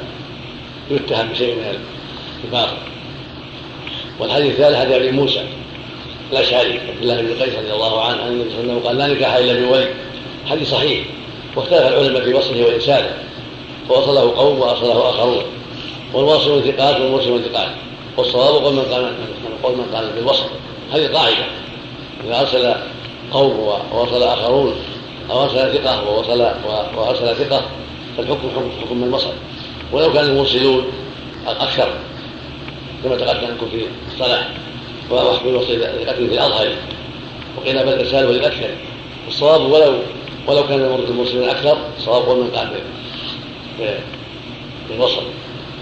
يتهم بشيء من الباطل. والحديث الثالث حديث ابي موسى الأشعري عبد الله بن قيس رضي الله عنه عن النبي صلى الله عليه وسلم قال لا نكاح إلا بولي. حديث صحيح. واختلف العلماء في وصله وإرساله فوصله قوم واصله آخرون. والواصل ثقات والمرسل ثقات والصواب قول من قال قول من قال بالوصل هذه قاعدة. إذا أرسل قوم ووصل آخرون أو أرسل ثقة ووصل وارسل ثقة فالحكم حكم من وصل ولو كان المرسلون أكثر كما تقدم لكم في الصلاة. وحكم الوصل لقتل في الاظهر وقيل بل الارسال وللاكثر الصواب ولو ولو كان المرسلون أكثر الصواب قول من قال بالوصل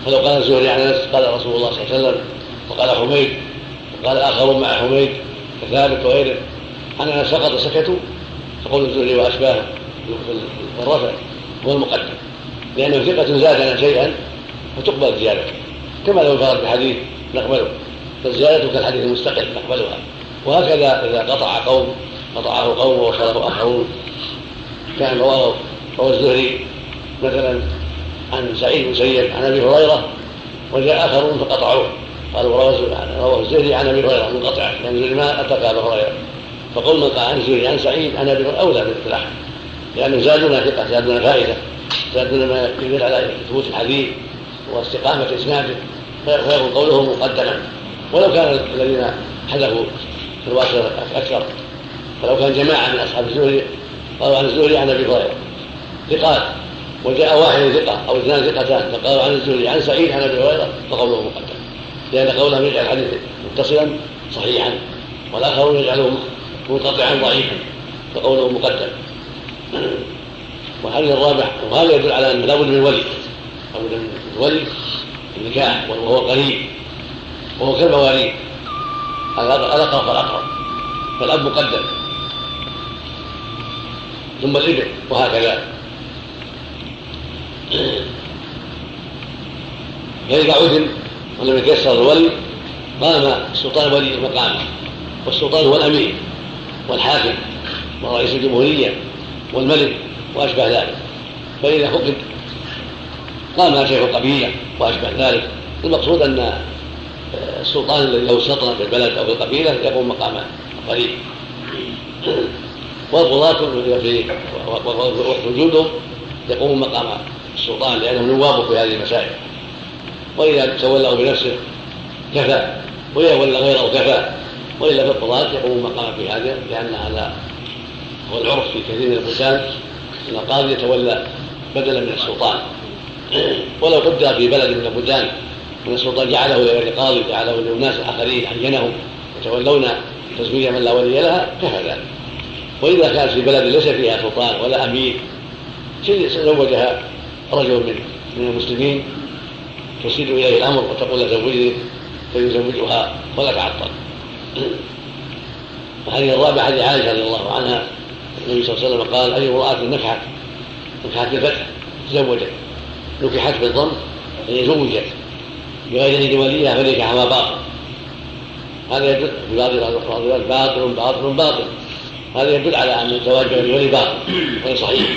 فلو قال الزهري عن انس قال رسول الله صلى الله عليه وسلم وقال حميد وقال اخرون مع حميد كثابت وغيره. عن انس سقط سكتوا فقول الزهري وأشباهه في الرفع هو المقدم لأنه ثقة زاد شيئا فتقبل زيادته. كما لو انفرد بحديث نقبله فالزيادة كالحديث المستقل نقبلها. وهكذا إذا قطع قوم قطعه قوم ووصله آخرون. كان رواه رواه الزهري مثلا عن سعيد بن سيد عن أبي هريرة وجاء اخرون فقطعوه. قالوا رواه الزهري عن أبي هريرة منقطع لأن ما اتى ابا هريرة. فقل من قال عن الزهري عن سعيد عن أبي أولى بالاطلاق لأنه زادنا ثقة زادنا فائدة زادنا ما يدل على ثبوت الحديث واستقامة اسناده فيكون قوله مقدما. ولو كان الذين حذفوا في الواسطه أكثر فلو كان جماعة من أصحاب الزهري قالوا عن الزهري عن أبي هريرة. ثقات وجاء واحد ثقة أو اثنان ثقتان فقالوا عن الزهري عن سعيد عن أبي هريرة فقوله مقدم. لأن قولهم يجعل الحديث متصلا صحيحا والآخرون يجعله منقطعا ضعيفا فقوله مقدم. والحديث الرابع وهذا يدل على أن لابد من ولي؟ لابد من ولي النكاح وهو قريب وهو كالمواليد. الاقرب فالاقرب فالأب مقدم. ثم الابن وهكذا. فإذا عدم ولم يتيسر الولي قام السلطان ولي مقامه والسلطان هو الأمير والحاكم ورئيس الجمهورية والملك وأشبه ذلك فإذا فقد قام شيخ القبيلة وأشبه ذلك المقصود أن السلطان الذي له سلطنة في البلد أو في القبيلة يقوم مقام قريب والقضاة وجودهم يقوم مقام السلطان لأنهم نواب في هذه المسائل. وإذا تولوا بنفسه كفى وإذا ولى غيره كفى وإلا في القضاة يقوم مقام في هذا لأن هذا هو العرف في كثير من البلدان أن القاضي يتولى بدلا من السلطان. ولو قدر في بلد من البلدان أن السلطان جعله لغير قاضي جعله لأناس آخرين عينهم يتولون تزويج من لا ولي لها كفى ذلك. وإذا كانت في بلد ليس فيها سلطان ولا أمير زوجها رجل من من المسلمين تسيد إليه الأمر وتقول زوجني فيزوجها ولا تعطل وهذه الرابعة حديث عائشة رضي الله عنها. النبي صلى الله عليه وسلم قال أي امرأة نكحت نكحت بالفتح تزوجت نكحت بالضم يعني زوجت بغير اذن وليها فنكحها باطل. هذا يدل في بعض الروايات باطل باطل باطل. هذا يدل على أن الزواج بغير باطل غير صحيح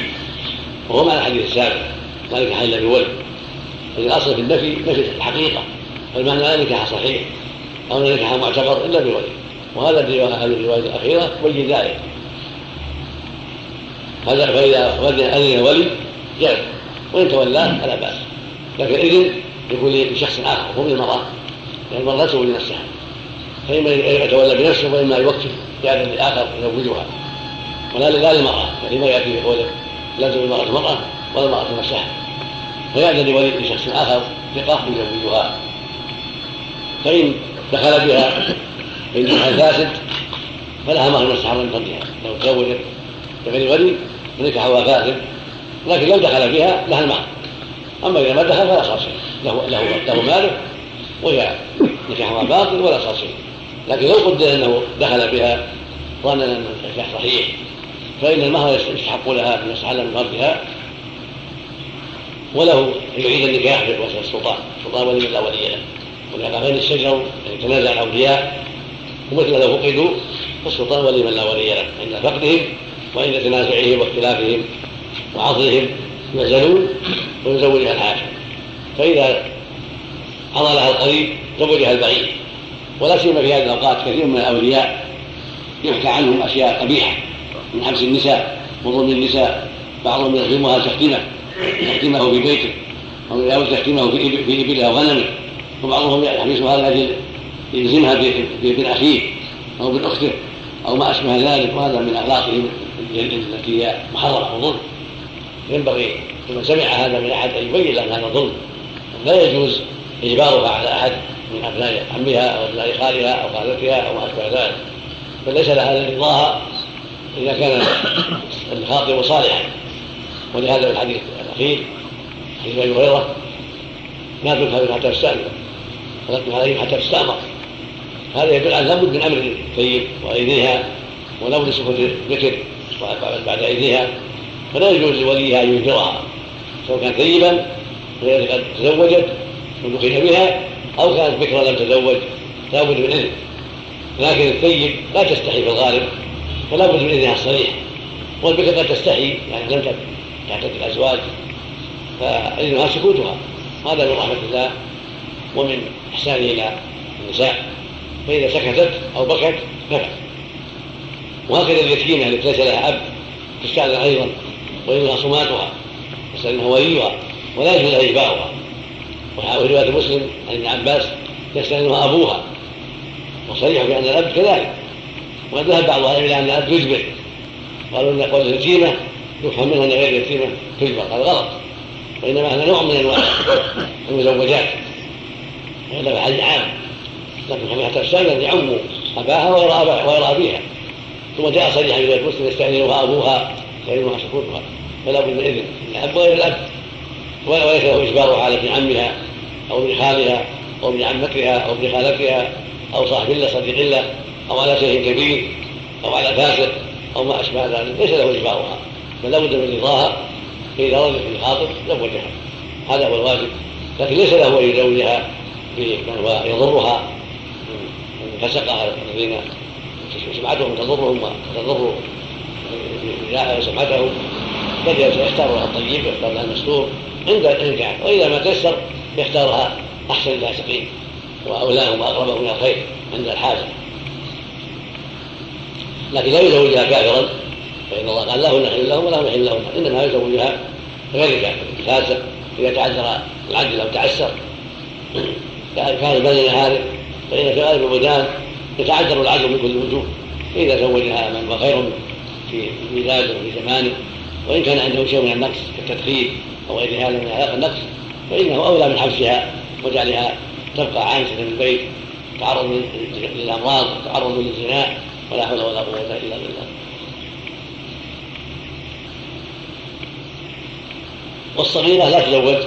وهو معنى الحديث السابق. نكح إلا بولد. الأصل في النفي نفي الحقيقة والمعنى لا نكح صحيح أو لا نكح معتبر إلا بولد. وهذا الرواية الأخيرة تبين ذلك. هذا فإذا أذن ولي جاز وإن تولاه فلا بأس. لكن اذن يكون لشخص آخر هو للمرأة لأن المرأة تولي نفسها فإما يتولى بنفسه وإما يوكل ياذن لاخر يزوجها. ولا لا للمرأة فيما يأتي بقوله لا المرأة المرأة ولا المراه نفسها فيأذن لولي لشخص آخر ثقة يزوجها فإن دخل بها فإنها فاسد فلها مهر مستحب من فضلها. لو تزوجت بغير ولي فنكحها فاسد. لكن لو دخل بها لها المهر. أما إذا ما دخل فلا شيء له له له ماله وهي نكاحها باطل ولا شيء لكن لو قدر أنه دخل بها ظنا أن النكاح صحيح فإن المهر يستحق لها أن يستحل من فردها وله أن يعيد النكاح بواسطة السلطان. السلطان ولي لا ولي له ولهذا فإن الشجر يتنازع الأولياء. ومثل لو فقدوا فالسلطان ولي من لا ولي له عند فقدهم وعند تنازعهم واختلافهم وعصرهم ينزلون ويزوجها الحاكم. فإذا حضر لها القريب زوجها البعيد. ولا سيما في هذه الأوقات كثير من الأولياء يحكى عنهم أشياء قبيحة من حبس النساء وظلم النساء بعضهم يظلمها تختمه تختمه في بيته. أو تختمه في ابله وغنمه وبعضهم يحبسها لاجل يلزمها بابن اخيه أو بن اخته أو ما أشبه ذلك وهذا من اخلاقهم التي هي محرمة وظلم. ينبغي لمن سمع هذا من أحد أن يبين له هذا ظلم لا يجوز إجبارها على أحد من أبناء عمها أو أبناء خالها أو خالتها أو ما أشبه ذلك. فليس لها رضاها إذا كان الخاطب صالحا. ولهذا في الحديث الأخير حديث أبي هريرة ما تدخل حتى ولا تدخل عليهم حتى تستأمر هذا يدل على لابد من أمر الطيب وإذنها ولابد سكوت الذكر بعد إذنها فلا يجوز لوليها أن ينكرها. سواء كانت طيبا وهي قد تزوجت ودخل بها أو كانت بكرا لم تزوج لابد من إذن لكن الطيب لا تستحي في الغالب فلا بد من إذنها الصريح. والبكر قد تستحي يعني لم تعتد الأزواج فإذنها سكوتها. هذا من رحمة الله ومن إحسانه إلى النساء. فإذا سكتت أو بكت كفى وهكذا اليتيمة التي ليس لها أب تستأذن أيضا وإذنها صماتها يستأذنها وليها ولا يجوز لها إجبارها. وفي رواية مسلم عن ابن عباس يستأذنها أبوها. وصريح بأن الأب كذلك. وقد ذهب بعض أهل إلى أن الأب يجبر. قالوا إن قول اليتيمة يفهم منها أن غير اليتيمة تجبر هذا غلط وإنما هذا نوع من أنواع المزوجات هذا حديث عام. لكن كما تستأذن يعم أباها ويرى أبيها. ثم جاء صريحا في مسلم يستأذنها أبوها وإذنها سكوتها فلا بد من إذن. الأب وغير الأب وليس له إجبارها على ابن عمها أو ابن خالها أو ابن عمتها أو ابن خالتها أو صاحب الله صديق الله أو على شيء كبير أو على فاسق أو ما أشبه ذلك. ليس له إجبارها. بل لابد من رضاها فإذا رضت بالخاطب زوجها هذا هو الواجب. لكن ليس له أن يزوجها بمن هو يضرها من فسقها الذين سمعتهم تضرهم وتضر سمعتهم بل يختار لها الطيب ويختار لها المستور عند الامكان وإذا ما تيسر يختارها أحسن الفاسقين وأولاهم وأقربهم إلى الخير عند الحاجة. لكن لا يزوجها كافرا. فإن الله قال له نحل لهم ولا نحل لهم. إنما يزوجها غير كافر فاسق إذا تعذر العدل أو تعسر. كان بني هذا فإن في غالب البلدان يتعذر العدل من كل وجوه. فإذا زوجها من هو خير في ميلاده وفي زمانه وإن كان عنده شيء من النقص كالتدخين أو غير هذا من اخلاق النقص فإنه أولى من حبسها وجعلها تبقى عانسه في البيت تعرض للأمراض تعرض للزنا ولا حول ولا قوة إلا بالله. والصغيرة لا تزوج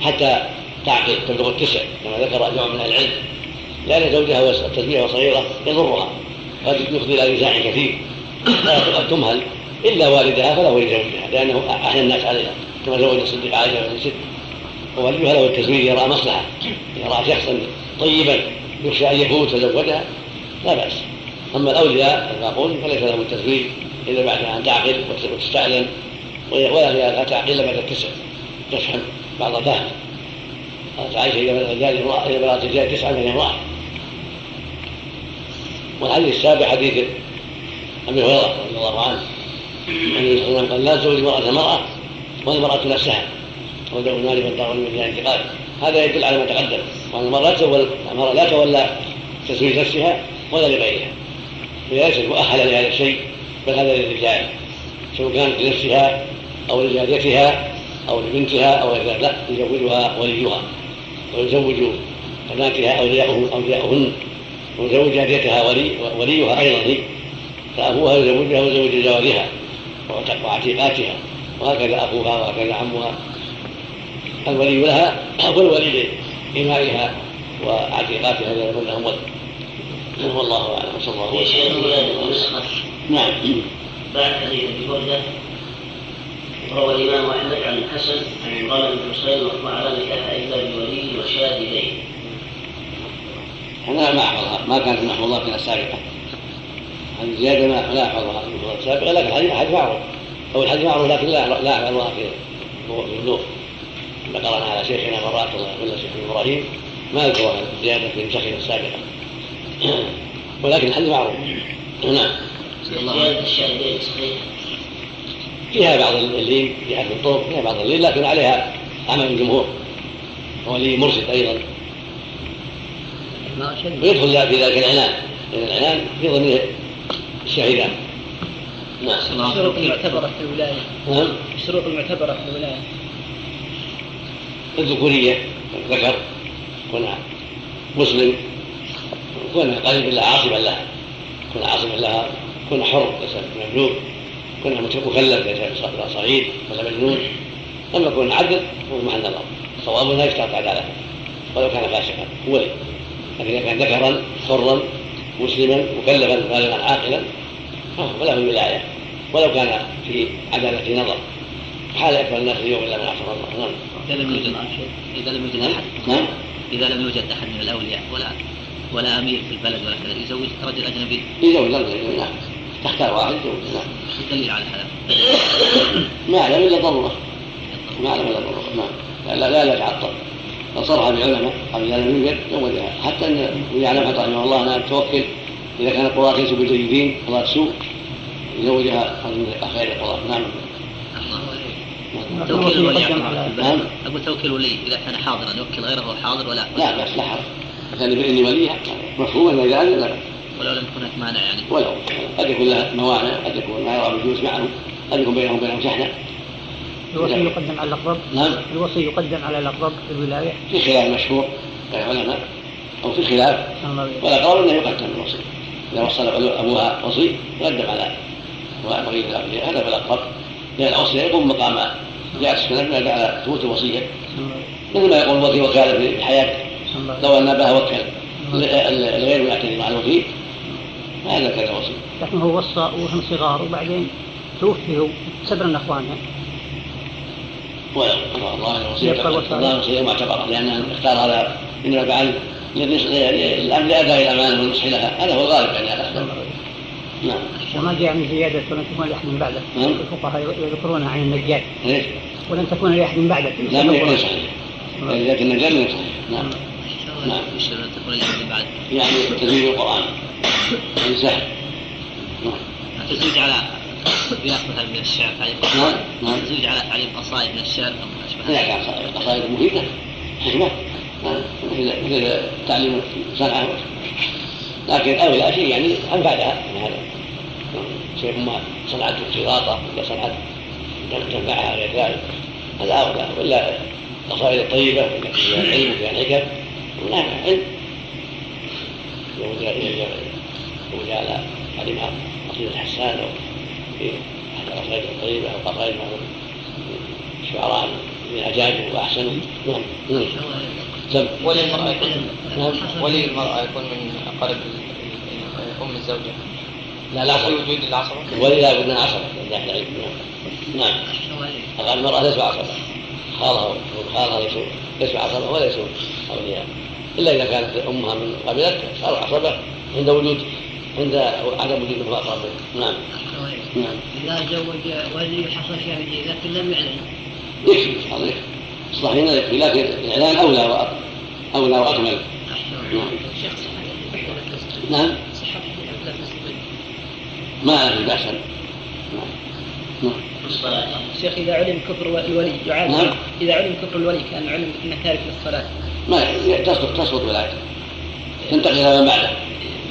حتى تعقل تبلغ التسع كما ذكر جمع من العلم. لأن زوجها التزويج وصغيرة يضرها. قد يفضي إلى نزاع كثير. قد تمهل. إلا والدها فله يزوجها لأنه أحيا الناس عليها كما زوج الصديق عائشة بن ست ووليها له التزويج يرى مصلحة يرى شخصا طيبا يخشى أن يفوت فزوجها لا بأس. أما الأولياء الباقون فليس لهم التزويج إلا بعد أن تعقل وتستعلن ولا لا تعقل بعد التسع تفهم بعض الفهم. قالت عائشة إذا بلغ الرجال إذا بلغت الرجال تسعة من امرأة والحديث السابع حديث أبي هريرة رضي الله عنه. النبي صلى الله عليه وسلم قال لا تزوج المرأة مرأة والمرأة نفسها رجل مالك والدار من الاعتقاد هذا يدل على ما تقدم. وأن المرأة لا المرأة لا تولى تزويج نفسها ولا لغيرها. وهي ليست مؤهلة لهذا الشيء بل هذا للرجال سواء كانت لنفسها أو لجاريتها أو لبنتها أو غير ذلك لا يزوجها وليها ويزوج بناتها أولياؤهن أولياؤهن ويزوج جاريتها ولي وليها أيضا هي فأبوها يزوجها ويزوج جوارها وعتيقاتها وهكذا أخوها وهكذا عمها. الولي لها والولي لإمائها وعتيقاتها إذا لم لهم ولد. والله أعلم صلى الله عليه وسلم نعم. بعد ابي برده روى الإمام احمد عن الحسن عن عمران بن حسين وقع على نكاح إلا بولي وشاهدين. أنا ما احفظها ما كانت محفوظه في السابقة. هذه زيادة ما لا احفظها في السابقة لكن الحديث حديث معروف. أو الحديث معروف لكن لا لا احفظها في الوضوء لما قرانا على شيخنا مرات ولا شيخ إبراهيم. ما اذكر زيادة في نسخه السابقة. ولكن الحديث معروف. نعم. زيادة الشاهدين صحيح فيها بعض اللين في حد الطرق فيها بعض اللين لكن عليها عمل الجمهور هو لي مرشد أيضا. ويدخل في ذلك العنان لأن العنان في ضمن الشاهدان نعم. الشروط المعتبرة في الولاية. نعم. الشروط المعتبرة في الولاية. الذكورية ذكر كن مسلم كن قريب الله عاصما لها. كن عاصما لها كن حر ليس مملوك. كن مكلف ليس صغير ولا مجنون اما كن عبد فهو محل نظر صواب لا يشترط عدالته ولو كان فاسقا. ولي لكن إذا كان ذكرا حرا مسلما مكلفا بالغا عاقلا فله الولاية. ولو كان في عدالة نظر. حال أكثر الناس اليوم إلا من اعصم الله. نعم. إذا لم يوجد إذا لم يوجد أحد. نعم. إذا لم يوجد أحد من الأولياء ولا ولا أمير في البلد ولا كذا يزوج رجل أجنبي. يزوج رجل نعم. تختار واحد. نعم الدليل على هذا. ما أعلم إلا ضرورة. ما أعلم إلا نعم. لا لا لا يتعطل. لو صرح بعلماء قبل لم يوجد زوجها حتى إن يعلم رحمه الله انها توكل إذا كان القضاة ليسوا بجيدين قضاة سوء يزوجها خير القضاة نعم. توكيل الولي نعم. أقول توكيل الولي إذا كان حاضرا يوكل غيره حاضر ولا لا بس لا حرج كان باني وليها مفهوم ان ذلك لا. ولو لم يكن هناك مانع يعني. ولو. قد يكون لها موانع قد يكون ما يرى بالجلوس معه قد يكون بينهم وبينهم شحنة. الوصي يقدم على الأقرب. نعم. الوصي يقدم على الأقرب في الولاية. في خلاف مشهور بين العلماء أو في خلاف. ولا قول إنه يقدم الوصي. إذا وصل أبوها وصي يقدم على الأولياء هذا في الأقرب. لأن الوصي يقوم مقام بعكس كلام على ثبوت الوصية. مثل ما يقول الوكيل وكالة في حياته لو أن أباها وكل الغير يعتني مع الوكيل هذا كان الوصي لكن هو وصى وهم صغار وبعدين توفي سبرا اخوانها ولو الله الوصية الله الوصية معتبرة لأن اختار هذا إنما فعل لأداء الأمانة والنصح لها هذا هو الغالب يعني. على نعم. وما جاء من زيادة ولن تكون لأحد من بعده. نعم. الفقهاء يذكرونها عن النجار إيش؟ ولن تكون لأحد من بعده. لا ما يكون صحيح. لكن النجار من صحيح. نعم. نعم لأحد من بعده يعني تزويج القرآن. يعني سهل نعم. التزويج على قياس مثلا من الشعر تعليم نعم نعم. التزويج على تعليم قصائد من الشعر. أو ما أشبه. لا كان قصائد مفيدة. حكمة مثل تعليم صنعة لكن أولى شيء يعني أنفعها من هذا شيء ما صنعته خلاطة ولا صنعت تنفعها غير ذلك. هذا أولى ولا القصائد الطيبة فيها العلم وفيها الحكم ونافع علم يوجد على تعليمها قصيدة حسان أو في أحد القصائد الطيبة أو قصائد شعراء من أجاجه وأحسنوا نعم نعم ولي المرأة يكون نعم ولي المرأة يكون من أقارب أم الزوجة لا لا في وجود العصبة ولي لا بد من عصبة نعم نعم المرأة ليس عصبة خالها خالها ليسوا ليسوا عصبة ولا ليسوا أولياء إلا إذا كانت أمها من قبيلتها صاروا عصبة عند وجود عند عدم وجود من أقرب نعم. نعم. إذا زوج ولي حصل شاهدين لكن لم يعلن يكفي هذا يكفي الصحيح يكفي لكن الإعلان أولى أولى وأكمل. نعم. نعم. ما أعرف بأسا نعم. شيخ إذا علم كفر الولي يعاد نعم. إذا علم كفر الولي كان علم أنه تارك للصلاة. ما تسقط تسقط ولايته تنتقل إلى من بعده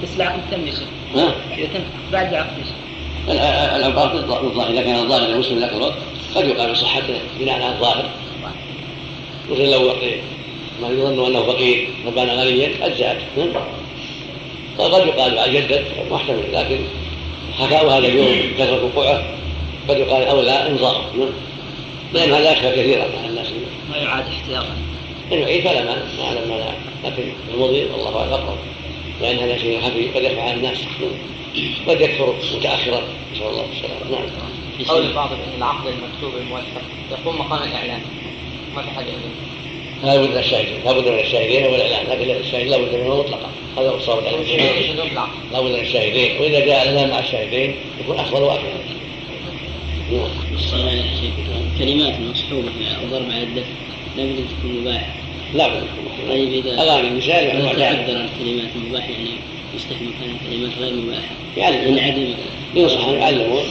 بس العقد تم يا شيخ. ها؟ إذا تم بعد العقد يا شيخ. العبارة بالظاهر إذا كان الظاهر المسلم ذاك الوقت قد يقال بصحته بناء على الظاهر. مثل لو ما يظن أنه فقير وكان غنيا أجزأت قد يقال جدد محتمل لكن حكاوا هذا اليوم كثرة وقوعه قد يقال أولى إنظار. لأن هذا أشبه كثيرا مع الناس. ما يعاد احتياطا. إن يعيد فلا ما ما أعلم ما لكن المضي والله أعلم. أقرب لأن هذا شيء خفي قد يخفى على الناس قد يكثر متأخرا نسأل الله السلامة. نعم. قول البعض بأن العقد المكتوب الموثق يقوم مقام الإعلان. ما في حاجة لا بد من الشاهدين لا بد من الشاهدين والإعلان. لكن الشاهد لا بد منه مطلقا. هذا هو الصواب. لا بد من الشاهدين. وإذا جاء الإعلان مع الشاهدين يكون أفضل وأكمل. نعم. كلمات مصحوبة أو ضرب على الدف لا بد أن تكون مباحة لا. بد تكون طيب أغاني النساء إذا تعذر الكلمات المباحة يعني يستحمل كانت كلمات غير مباحة. يعلم عدم ينصحون يعلمون.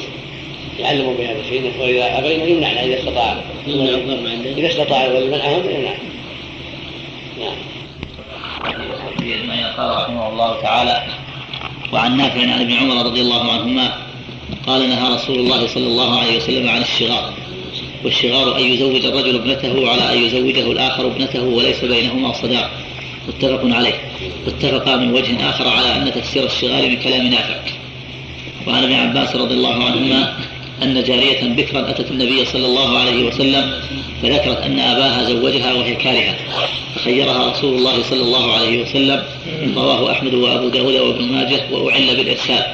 يعلمون بهذا الشيء واذا أبينا يمنعنا إذا استطاع. يمنع الضرب عند إذا استطاع الولي منعهم يمنع. نعم. قال رحمه الله تعالى وعن نافع عن ابن عمر رضي الله عنهما قال نهى رسول الله صلى الله عليه وسلم عن الشغار والشغار أن يزوج الرجل ابنته على أن يزوجه الآخر ابنته وليس بينهما صداق متفق عليه. واتفقا من وجه آخر على أن تفسير الشغار من كلام نافع. وعن ابن عباس رضي الله عنهما أن جارية بكرا أتت النبي صلى الله عليه وسلم فذكرت أن أباها زوجها وهي كارهة. فخيرها رسول الله صلى الله عليه وسلم رواه أحمد وأبو داود وابن ماجه وأعل بالإرسال.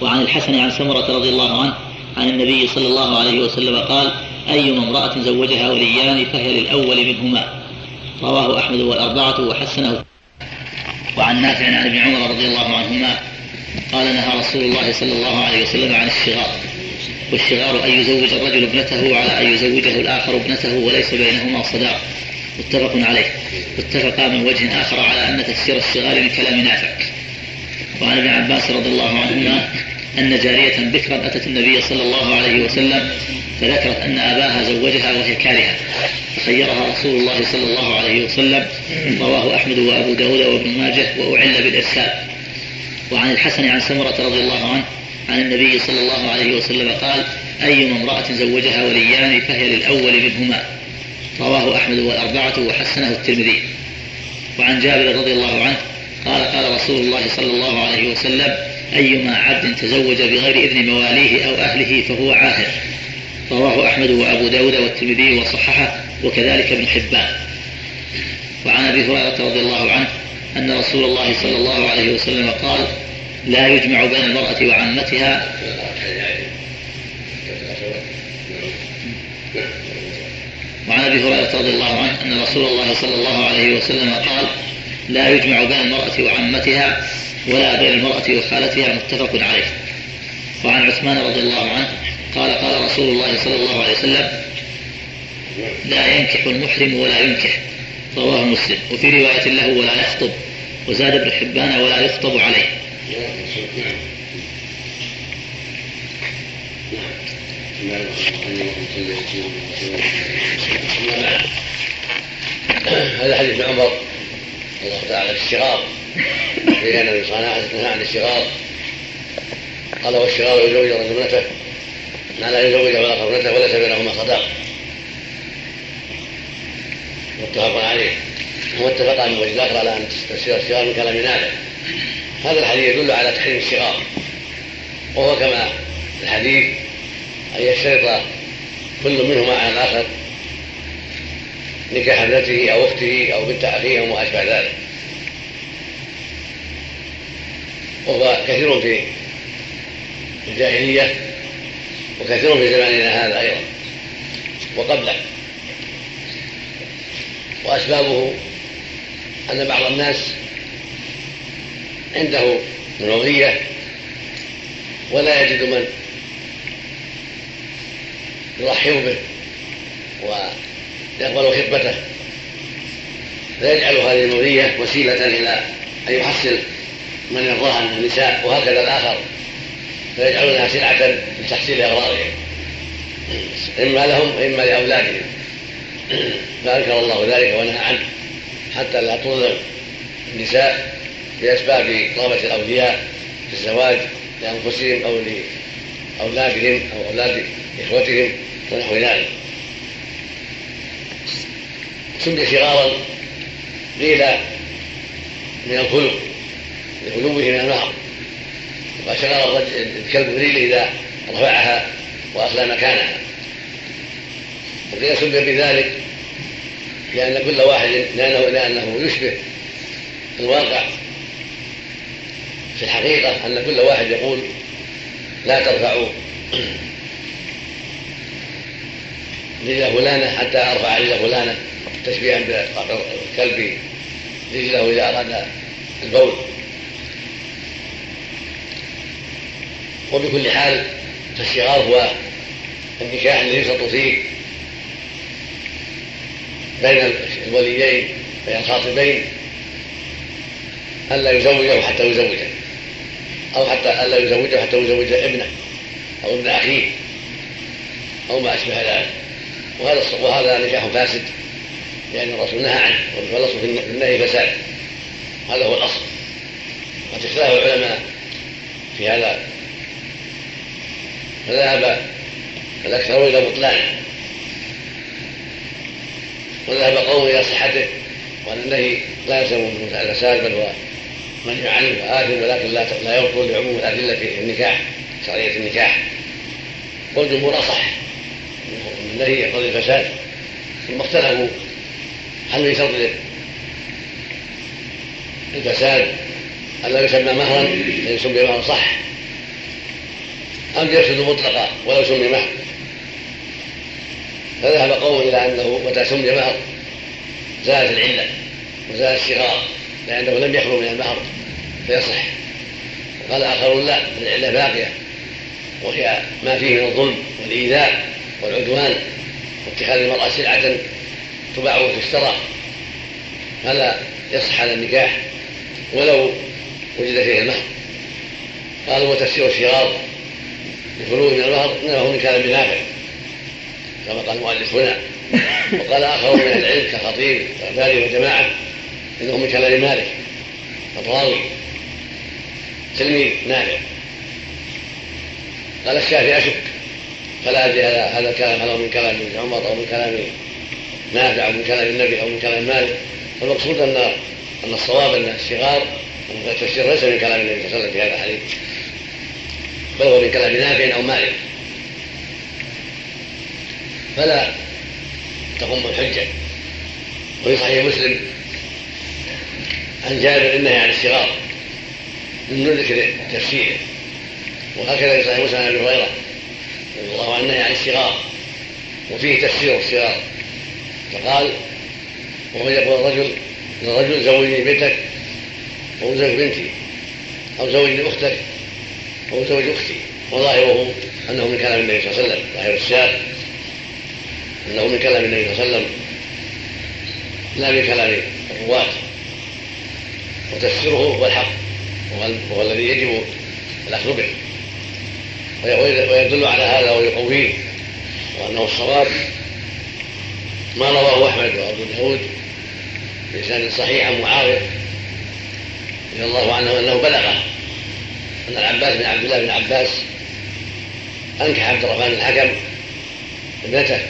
وعن الحسن عن سمرة رضي الله عنه عن النبي صلى الله عليه وسلم قال أيما امرأة زوجها وليان فهي للأول منهما. رواه أحمد والأربعة وحسنه. وعن نافع عن ابن عمر رضي الله عنهما قال نهى رسول الله صلى الله عليه وسلم عن الشغار. والشغار أن يزوج الرجل ابنته على أن يزوجه الآخر ابنته وليس بينهما صداق. متفق عليه. واتفقا من وجه آخر على أن تفسير الصغار من كلام نافع. وعن ابن عباس رضي الله عنهما أن جارية بكرا أتت النبي صلى الله عليه وسلم فذكرت أن أباها زوجها وهي كارهة. فخيرها رسول الله صلى الله عليه وسلم رواه أحمد وأبو داود وابن ماجه وأعل بالإرسال. وعن الحسن عن سمرة رضي الله عنه عن النبي صلى الله عليه وسلم قال أيما امرأة زوجها وليان فهي للأول منهما. رواه أحمد والأربعة وحسنه الترمذي. وعن جابر رضي الله عنه قال قال رسول الله صلى الله عليه وسلم أيما عبد تزوج بغير إذن مواليه أو أهله فهو عاهر. رواه أحمد وأبو داود والترمذي وصححه وكذلك ابن حبان. وعن أبي هريرة رضي الله عنه أن رسول الله صلى الله عليه وسلم قال لا يجمع بين المرأة وعمتها. وعن أبي هريرة رضي الله عنه أن رسول الله صلى الله عليه وسلم قال لا يجمع بين المرأة وعمتها. ولا بين المرأة وخالتها متفق عليه. وعن عثمان رضي الله عنه قال قال رسول الله صلى الله عليه وسلم لا ينكح المحرم ولا ينكح رواه مسلم. وفي رواية له ولا يخطب. وزاد ابن حبان ولا يخطب عليه. هذا حديث عمر الله تعالى في الشغار في ان الصناعه تنهى عن الشغار قال والشغار يزوج رجل ابنته. ما لا يزوج ولا ابنته وليس بينهما صداق. متفق عليه. واتفق من وجه الآخر على أن تفسير الشغار من كلام نافع. هذا الحديث يدل على تحريم الشغار وهو كما الحديث أن يشترط كل منهما على الآخر نكاح ابنته أو أخته أو بنت أخيه وما أشبه ذلك. وهو كثير في الجاهلية وكثير في زماننا هذا أيضا وقبله. وأسبابه أن بعض الناس عنده منوضية ولا يجد من يرحب به ويقبل خطبته. فيجعل هذه المنوضية وسيلة إلى أن يحصل من يرضاها من النساء وهكذا الآخر. فيجعلونها سلعة لتحصيل أغراضهم. إما لهم وإما لأولادهم. فأنكر الله ذلك ونهى عنه. حتى لا تظلم النساء بأسباب طلبة الأولياء في الزواج لأنفسهم أو لأولادهم أو أولاد إخوتهم ونحو ذلك. سمي شغارا قيل من الخلق لخلوه من المهر وشغار الكلب بريله إذا رفعها وأخلى مكانها. وقيل سمي بذلك لأن كل واحد لأنه لأنه يشبه الواقع. في الحقيقة أن كل واحد يقول لا ترفعوا رجل فلانة حتى أرفع رجل فلانة تشبيها بالكلب رجله إذا أراد البول. وبكل حال فالشغار هو النكاح الذي يشرط فيه بين الوليين بين الخاطبين ألا يزوجه حتى يزوجه أو حتى ألا يزوجه حتى يزوج ابنه أو ابن أخيه أو ما أشبه ذلك. وهذا وهذا نكاح فاسد. لأن الرسول نهى عنه والأصل في النهي فساد. هذا هو الأصل. قد اختلف العلماء في هذا. فذهب الأكثر إلى بطلانه وذهب قوم إلى صحته وأن النهي لا يلزم الفساد بل هو من عنه وآثم ولكن لا لا يبطل لعموم الأدلة في النكاح شرعية النكاح. والجمهور أصح. النهي يقتضي الفساد. ثم اختلفوا هل من شرط الفساد ألا يسمى مهرا لا يسمى مهرا صح. أم يفسد مطلقا ولو سمي مهر فذهب قوم إلى أنه متى سمي مهر زالت العلة وزال الصغار لأنه لم يخلو من المهر فيصح. وقال آخرون لا العلة باقية. وهي ما فيه من الظلم والإيذاء والعدوان واتخاذ المرأة سلعة تباع وتشترى فلا يصح هذا النكاح ولو وجد فيه المهر. قالوا وتفسير الشرار لخلوه من المهر انه من كلام نافع. كما قال المؤلف هنا. وقال آخر من العلم كخطيب وغزالي وجماعه إنه من كلام مالك. الراوي تلميذ نافع. قال الشافعي أشك. فلا أدري هذا هذا الكلام هل هو من كلام ابن عمر أو من كلام نافع أو من كلام النبي أو من كلام مالك. المقصود ان أن الصواب أن الصغار التفسير ليس من كلام النبي صلى الله عليه وسلم في هذا الحديث بل هو من كلام نافع أو مالك. فلا تقوم الحجة. وفي صحيح مسلم عن جابر انه عن الصغار. من ذكر تفسيره وهكذا في صحيح مسلم عن أبي هريرة رضي الله عنه عن الصغار. وفيه تفسير الصغار. فقال وهو يقول الرجل للرجل زوجني بنتك أو زوج بنتي أو زوجني أختك أو زوج أختي. وظاهره أنه من كلام النبي صلى الله عليه وسلم ظاهر السياق أنه من كلام النبي صلى الله عليه وسلم لا من كلام الرواة. وتفسيره هو الحق وهو الذي يجب الأخذ به. ويدل على هذا ويقويه وأنه الصواب ما رواه أحمد وأبو داود بإسناد صحيح عن معاوية رضي الله عنه أنه بلغه أن العباس بن عبد الله بن عباس أنكح عبد الرحمن الحكم ابنته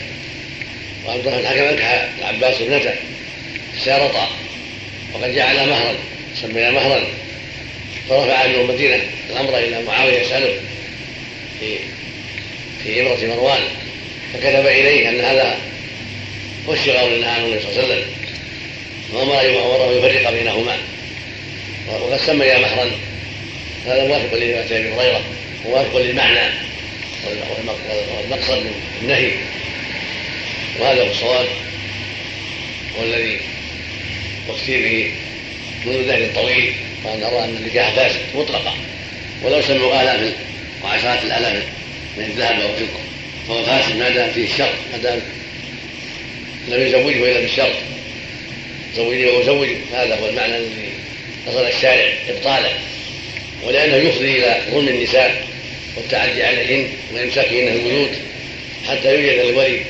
وعبد الرحمن الحكم أنكح العباس ابنته سيرطا وقد جعل مهرا سمي مهرا فرفع ابن المدينة الأمر إلى معاوية يسأله في في إبرة مروان فكتب إليه أن هذا الشغار اللي النبي صلى الله عليه وسلم. وأمره يفرق بينهما. وقد سمي مهرا هذا موافق لما أتى أبي هريرة. موافق للمعنى والمقصد من النهي. وهذا هو الصواب. والذي أفتي به منذ ذهن طويل وأن أرى أن النكاح فاسد مطلقا. ولو سموا آلاف وعشرات الآلاف من الذهب أو الفضة. فهو فاسد ما دام فيه الشر ما دام لم يزوجه إلا بالشرط. زوجني وزوج هذا هو المعنى الذي نصر الشارع إبطاله ولأنه يفضي إلى ظلم النساء والتعدي عليهن وإمساكهن في البيوت حتى يوجد الولي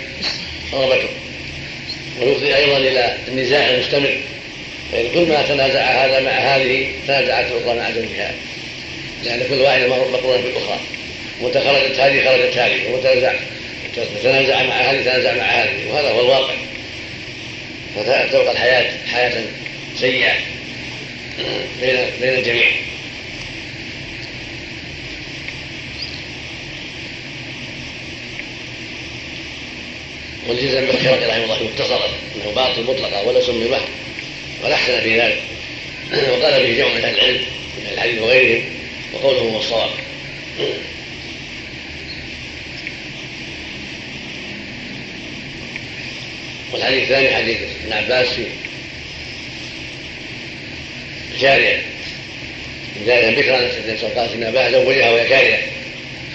رغبته ويفضي أيضا إلى النزاع المستمر. فإن كل ما تنازع هذا مع هذه تنازعت الأخرى مع زوجها. لأن كل واحدة مقرونة بالأخرى. وتخرجت هذه خرجت هذه. وتنازع تتنازع مع هذه تنازع مع هذه وهذا هو الواقع. فتبقى الحياة حياة سيئة بين بين الجميع. والجزم بالخير رحمه الله مختصرا إنه باطل مطلقا ولا سمي بحر ولا احسن في ذلك. وقال به جمع من أهل العلم من الحديث وغيرهم وقوله هو الصواب. والحديث الثاني حديث ابن عباس في جارية جارية بكرا الله عليه وسلم قال زوجها وهي كارية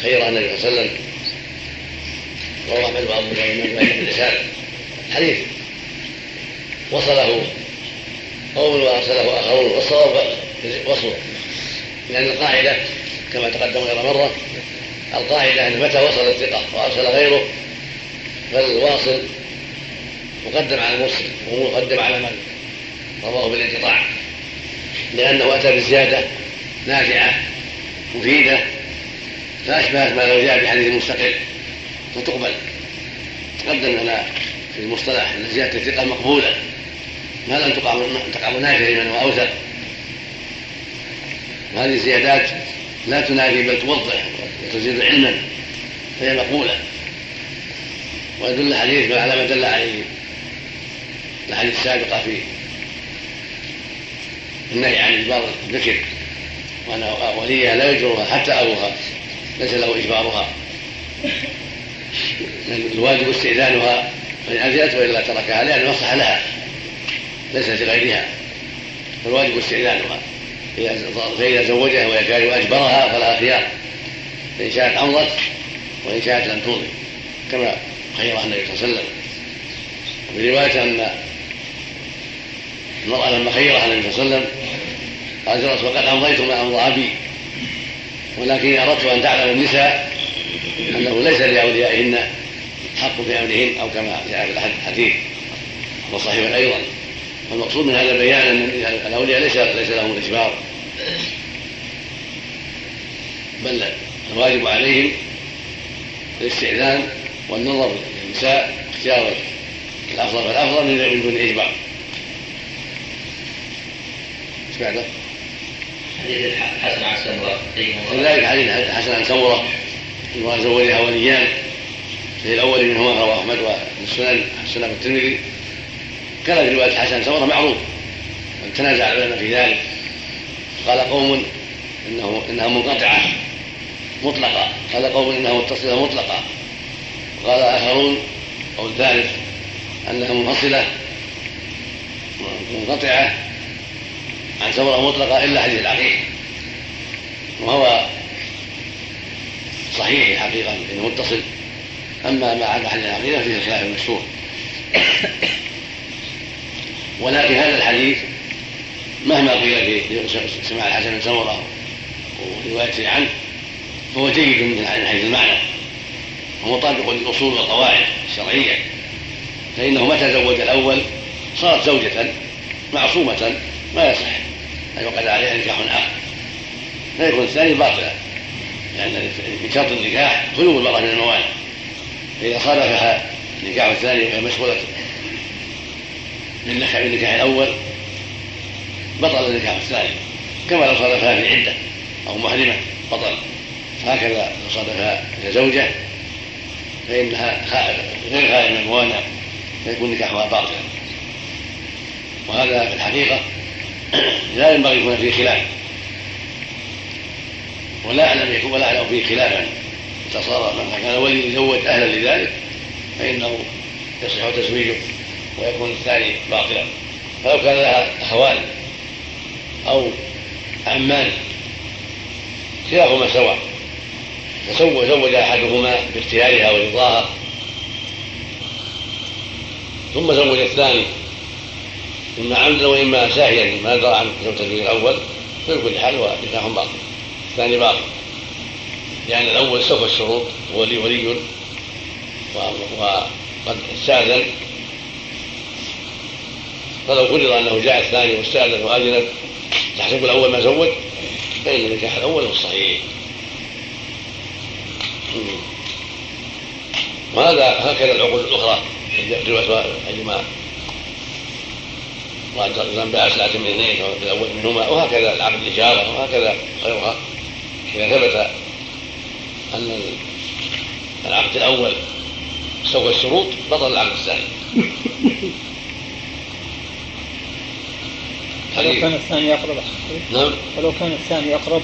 خيرها النبي صلى الله عليه وسلم. رواه احمد وابو داود بن الرسالة. حديث. وصله قوم وأرسله آخرون. والصواب وصله. لأن القاعدة كما تقدم غير مرة القاعدة أن متى وصل الثقة؟ وأرسل غيره. فالواصل مقدم على المرسل ومقدم على من؟ رواه بالانقطاع. لأنه أتى بالزيادة نافعة مفيدة فأشبهت ما لو جاء بحديث مستقل فتقبل. تقدم لنا في المصطلح أن زيادة الثقة مقبولة. ما لم تقع نافع لمن هو أوثق. وهذه الزيادات لا تنافي بل توضح وتزيد علما فهي مقبولة. ويدل الحديث على ما دل عليه الأحاديث السابقة في النهي عن إجبار الذكر وأن وليها لا يجبرها حتى أبوها ليس له إجبارها. الواجب استئذانها فإن أذنت وإلا تركها لأن مصلحة لها ليس لغيرها. فالواجب استئذانها. فإذا زوجها وهي كاره وأجبرها فلها خيار. فإن شاءت أمضت وإن شاءت لم تمضي كما خيرها النبي صلى الله عليه وسلم. وفي رواية أن المرأة لما خيرها النبي صلى الله عليه وسلم قالت الرسول قد أمضيت ما أمضى أبي ولكن أردت أن تعلم النساء أنه ليس لأوليائهن حق في أمرهن أو كما جاء في الحديث وصحيح أيضا. والمقصود من هذا البيان أن الأولياء ليس ليس لهم الإجبار بل الواجب عليهم الاستئذان والنظر للنساء اختيار الأفضل فالافضل من دون إجبار. إيش بعده؟ حديث الحسن عن سمره كذلك حديث الحسن عن سمره المرأة زوجها وليان في الأول منهما رواه أحمد والسنن السنن الترمذي كان في رواية الحسن سمره معروف. تنازع العلماء في ذلك. قال قوم انه إنها منقطعة. مطلقة. قال قوم إنها متصلة مطلقة. وقال آخرون أو الثالث أنها منفصلة. منقطعة. عن ثمرة مطلقة إلا حديث العقيق. وهو صحيح حقيقة إنه متصل. أما ما عدا حديث العقيدة فيه خلاف مشهور. ولكن هذا الحديث مهما قيل في سماع الحسن بن سمرة وروايته عنه فهو جيد من حيث المعنى. ومطابق للأصول والقواعد الشرعية. فإنه متى زوج الأول صارت زوجة معصومة ما يصح. يقعد عليها نكاح آخر. فيكون الثاني باطلا لأن من شرط النكاح خلو المرأة من الموانع. فإذا صادفها النكاح الثاني وهي مشغولة بالنكاح بالنكاح الأول بطل النكاح الثاني. كما لو صادفها في عدة أو محرمة بطل. هكذا لو صادفها زوجة فإنها غير خالية من الموانع فيكون نكاحها باطلا. وهذا في الحقيقة لا ينبغي يكون فيه خلاف. ولا أعلم يكون ولا أعلم فيه خلافا صار من كان ولي يزوج أهلا لذلك فإنه يصح تزويجه ويكون الثاني باطلا. فلو كان لها أخوان أو عمان كلاهما سواء. فزوج أحدهما باختيارها ورضاها ثم زوج الثاني إما عمدا وإما ساهيا ما درى عن زوجته الأول في كل حال هو نكاح باطل الثاني باطل. لأن الأول سوف الشروط ولي ولي وقد استأذن. فلو فرض أنه جاء الثاني واستأذن واذن تحسب الأول ما زوج فإن النكاح الأول هو الصحيح. وهذا هكذا العقود الأخرى روايه ايما وان باع سلعه من اثنين في الأول منهما وهكذا العقد الإجارة وهكذا غيرها. إذا ثبت أن العقد الأول استوفى الشروط بطل العقد الثاني. ولو كان الثاني أقرب. نعم. ولو كان الثاني أقرب.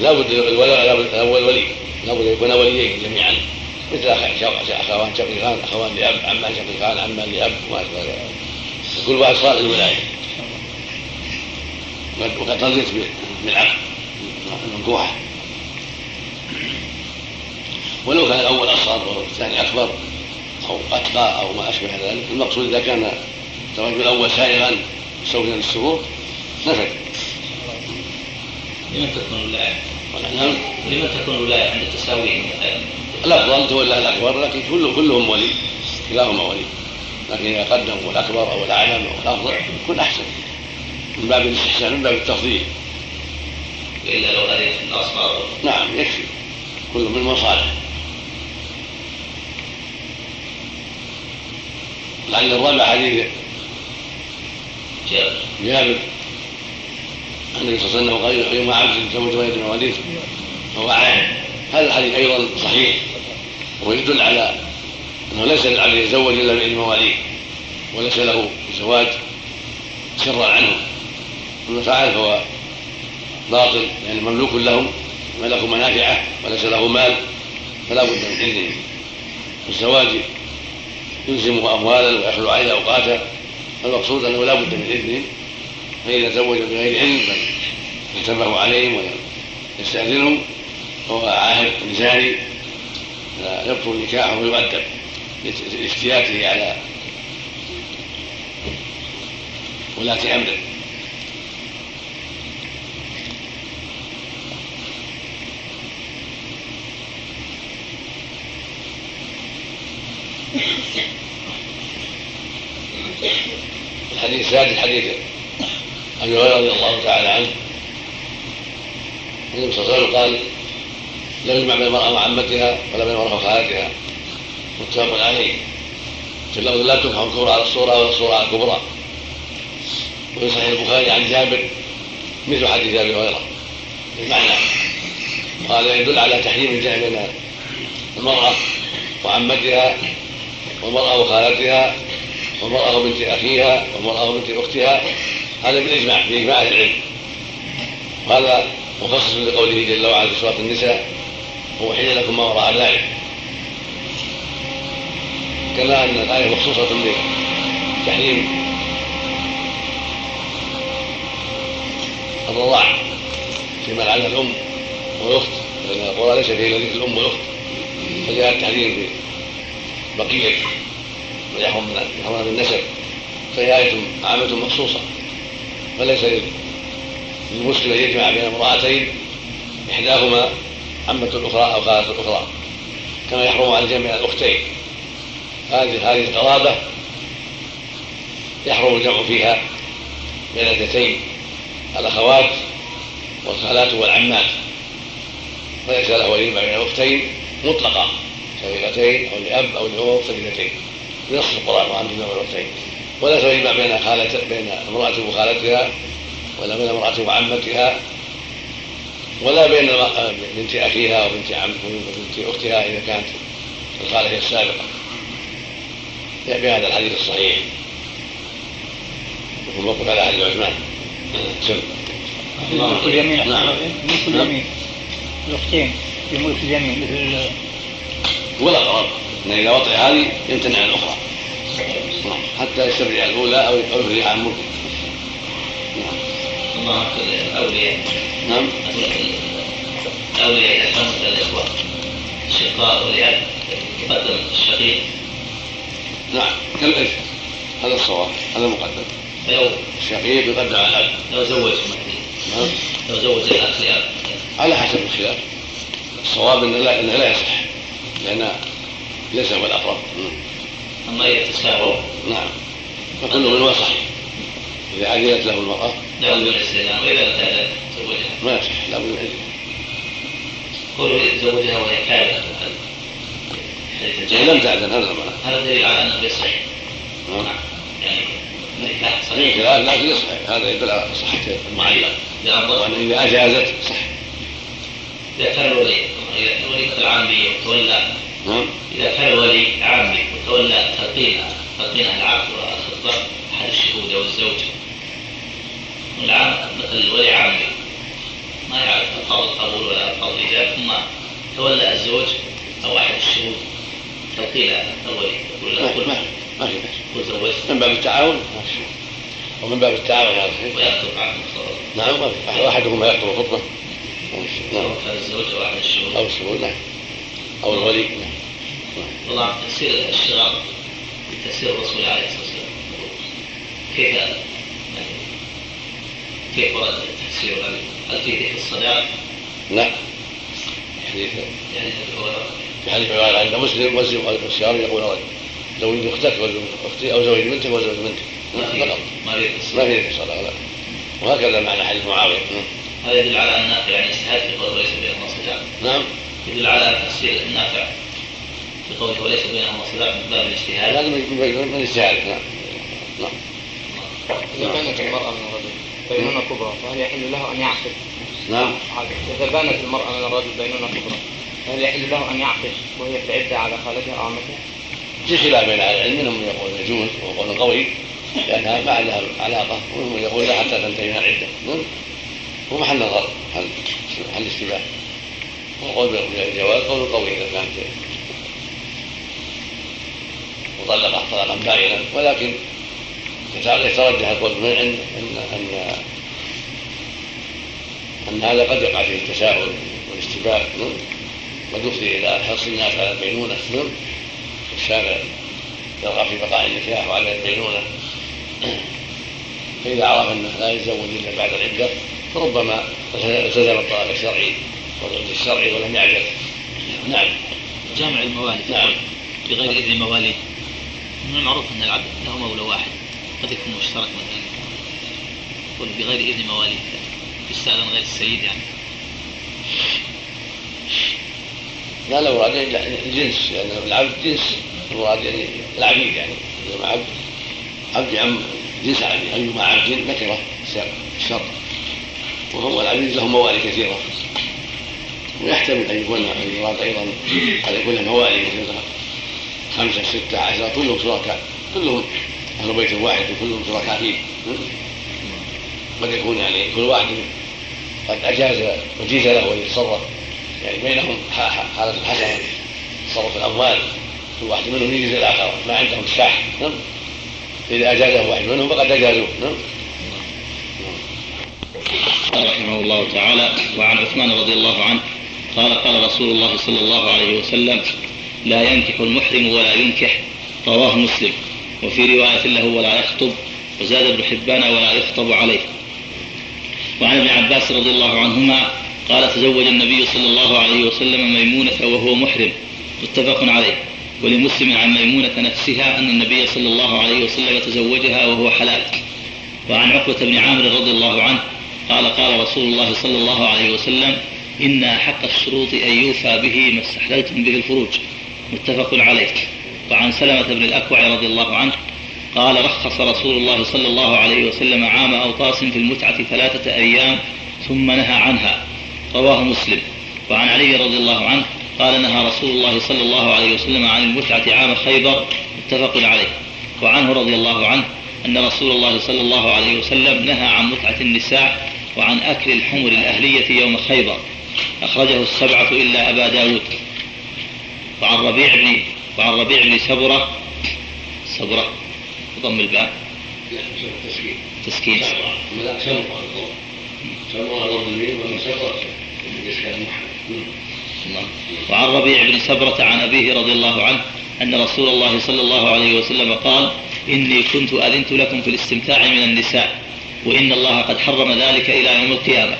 لابد الأول ولي. لابد يكون وليين جميعا. مثل أخوان شقيقان أخوان لأب عمان شقيقان عمان لأب وما اشبه ذلك كل واحد صالح الولاية. وقد رضيت بالعقد المنكوحه ولو كان الأول أصغر والثاني أكبر أو أتقى أو ما أشبه ذلك المقصود إذا كان الزواج الأول سائغا مستوفيا للشروط نفذ لمن تكون الولاية؟ نعم. لمن تكون الولاية عند التساوي. الأفضل تولى الأكبر لكن كل كلهم ولي. كلاهما ولي. لكن إذا قدموا الاكبر أو الأعلم أو الأفضل يكون أحسن. من باب الاستحسان من باب التفضيل. والا لو اذن الاصغر نعم يكفي. كل من مصالح. لعل الرابع حديث. جابر. جابر. النبي صلى الله عليه وسلم قال يوم عبد زوج ولد مواليد فهو عام. هذا الحديث أيضا صحيح. ويدل على أنه ليس للعبد يتزوج إلا باذن مواليه وليس له زواج سرا عنه. أما فعل فهو باطل يعني مملوك لهم ملك منافعة وليس له مال فلا بد من اذنه الزواج يلزمه أموالا ويخلو عليه اوقاته المقصود أنه لا بد من اذنهم فإذا زوج بغير علم فانتبهوا عليهم ويستأذنهم وهو عاهد زاني يبطل نكاحه ويؤدب. لافتياته على ولاة أمره الحديث الثالث حديث أبي هريرة رضي الله تعالى عنه. النبي صلى الله عليه وسلم قال لا يجمع بين المرأة وعمتها ولا بين المرأة وخالتها. متفق عليه. في اللفظ لا تنكح الكبرى على الصورة ولا الصورة على الكبرى. وفي صحيح البخاري عن جابر مثل حديث أبي هريرة. بالمعنى قال يدل على تحريم الجمع بين المرأة وعمتها والمرأة وخالتها والمرأة وبنت أخيها والمرأة وبنت أختها. هذا بالإجماع بإجماع أهل العلم. وهذا مخصص لقوله جل وعلا في سورة النساء حين لكم ما وراء ذلك كما أن الآية مخصوصة بتحريم. الرضاع فيما لعن الأم والأخت لأن القرآن ليس فيه إلا ذكر الأم والأخت. فجاء التحريم في بقية ويحرم من بالنسب فهي آية عامة مخصوصة. فليس للمسلم أن يجمع بين امرأتين إحداهما عمة الأخرى أو خالة الأخرى كما يحرم على الجمع الأختين. هذه هذه القرابة يحرم الجمع فيها بين الاثنتين الأخوات والخالات والعمات. وليس له يجمع بين الأختين مطلقا شقيقتين أو لأب أو لأم سيدتين بنص القرآن وعن جمع الأختين ولا يجمع بين خالة بين امرأة وخالتها ولا بين امرأة وعمتها ولا بين بنت أخيها وبنت عم وبنت أختها إذا كانت الخالة هي السابقة. بهذا الحديث الصحيح وموقف على أهل العثمان سم ملك اليمين نعم. ملك اليمين الأختين في ملك اليمين مثل ولا غرض. أن إذا وطئ هذه يمتنع عن الأخرى. نعم. حتى يستبرئ الأولى أو يفرج عن ملكه الله الأولياء. نعم. الأولياء إذا كانوا الإخوة. الشقاء والعيال يقدم الشقيق. نعم كالإرث هذا الصواب هذا المقدم. لو الشقيق يقدم على الأب لو زوج نعم. لو زوج الأخ لأب. على حسب الخلاف. الصواب انه لا انه لا يصح لأن ليس هو الأقرب. أما إذا تساووا نعم. فكل منهما صحيح. إذا عدلت له المرأة. لا بد من الاستئذان وإذا ارتادت زوجها. ما يصح لا بد من الاذن قول زوجها وهي كارهه لم تعدل هذا المعنى هذا دليل على أنه يصح نعم. يعني النكاح صحيح. لكن يصح هذا يدل على صحة المعلق وأن إذا أجازت صح إذا كان الولي إذا الولي مثل عامي وتولى. نعم. إذا كان الولي عامي وتولى تلقين تلقين العقد والخطبة أحد الشهود أو الزوج والعام مثل الولي عامي ما يعرف القول قبول ولا القول إيجاب ثم تولى الزوج أو أحد الشهود. تلقين الولي يقول له ما في بأس من باب التعاون ما في ومن باب التعاون ويخطب عنه نعم ما في أحدهما يخطب الخطبة. نعم. الزوج أو أحد الشهود. أو الشهود نعم. أو الولي نعم. والله تفسير الشغال بتفسير الرسول عليه الصلاة والسلام. كيف يعني كيف ورد التفسير هل في ذكر الصداق لا حديث يعني هو في حديث قال عند مسلم وزن والشعر يقول رجل زوج أختك وزوج أختي أو زوج بنتك وزوج بنتك. ما فقط. في ما في ذكر في صدقه لا. وهكذا معنى حديث معاوية. هذا يدل على أن يعني اجتهاد في قول وليس بينهما صداق نعم. يدل على تفسير النافع بقوله وليس بينهما صداق من باب الاجتهاد. هذا من من من اجتهاد نعم. نعم. إذا بانت المرأة من الرجل بينونة كبرى فهل يحل له أن يعقد؟ نعم. إذا بانت المرأة من الرجل بينونة كبرى. فهل يحل له أن يعقد وهي في العدة على خالتها أو عمتها؟ في خلاف بين أهل العلم. منهم من يقول يجوز وقول قوي لأنها ما عندها علاقة. ومنهم من يقول لا حتى تنتهي من العدة. هو محل نظر محل محل اشتباه. وقول بالجواز قول قوي إذا كانت مطلقة طلاقا باينا ولكن يترجح القول بالمنع ان ان ان أن هذا قد يقع فيه التساهل والاستباء قد يفضي إلى حرص الناس على البينونة. الشارع يرغب في بقاء النكاح وعلى البينونة. فإذا عرف أنه لا يتزوج إلا بعد العدة فربما التزم الطلاق الشرعي والعلم الشرعي ولم يعجل نعم. جامع الموالي. نعم. بغير إذن مواليه من المعروف أن العبد له مولى واحد. قد يكون مشترك مثلا. بغير إذن مواليه يستاذن غير السيد يعني. لا لا مراد الجنس لأن يعني العبد جنس المراد يعني العبيد يعني. اذا عبد عبد يعم جنس عبيد ايما عبد نكره الشر وهو العبيد لهم موالي كثيرة. ويحتمل أن يكون المراد أيضا أن يكون موالي مثل خمسة ستة عشرة كلهم شركاء. كلهم أهل بيت واحد وكلهم شركاء فيه. قد يكون يعني كل واحد قد أجاز وجيز له ان يتصرف يعني بينهم حالة حسنة تصرف الأموال كل واحد منهم يجيز الآخر ما عندهم الشاح نعم. إذا أجازه واحد منهم فقد أجازوه نعم. رحمه الله تعالى وعن عثمان رضي الله عنه قال قال رسول الله صلى الله عليه وسلم لا ينكح المحرم ولا ينكح رواه مسلم. وفي رواية له ولا يخطب وزاد ابن حبان ولا يخطب عليه. وعن ابن عباس رضي الله عنهما قال تزوج النبي صلى الله عليه وسلم ميمونة وهو محرم متفق عليه. ولمسلم عن ميمونة نفسها أن النبي صلى الله عليه وسلم تزوجها وهو حلال. وعن عقبة بن عامر رضي الله عنه قال قال رسول الله صلى الله عليه وسلم إن أحق الشروط أن يوفى به ما استحللتم به الفروج. متفق عليه وعن سلمة بن الأكوع رضي الله عنه قال رخص رسول الله صلى الله عليه وسلم عام أوطاس في المتعة ثلاثة أيام ثم نهى عنها. رواه مسلم وعن علي رضي الله عنه قال نهى رسول الله صلى الله عليه وسلم عن المتعة عام خيبر متفق عليه وعنه رضي الله عنه أن رسول الله صلى الله عليه وسلم نهى عن متعة النساء وعن أكل الحمر الأهلية يوم خيبر أخرجه السبعة إلا أبا داود وعن ربيع بن وعن ربيع بن سبرة سبرة ضم الباء تسكين تسكين وعن ربيع بن سبرة عن أبيه رضي الله عنه أن رسول الله صلى الله عليه وسلم قال إني كنت أذنت لكم في الاستمتاع من النساء وإن الله قد حرم ذلك إلى يوم القيامة.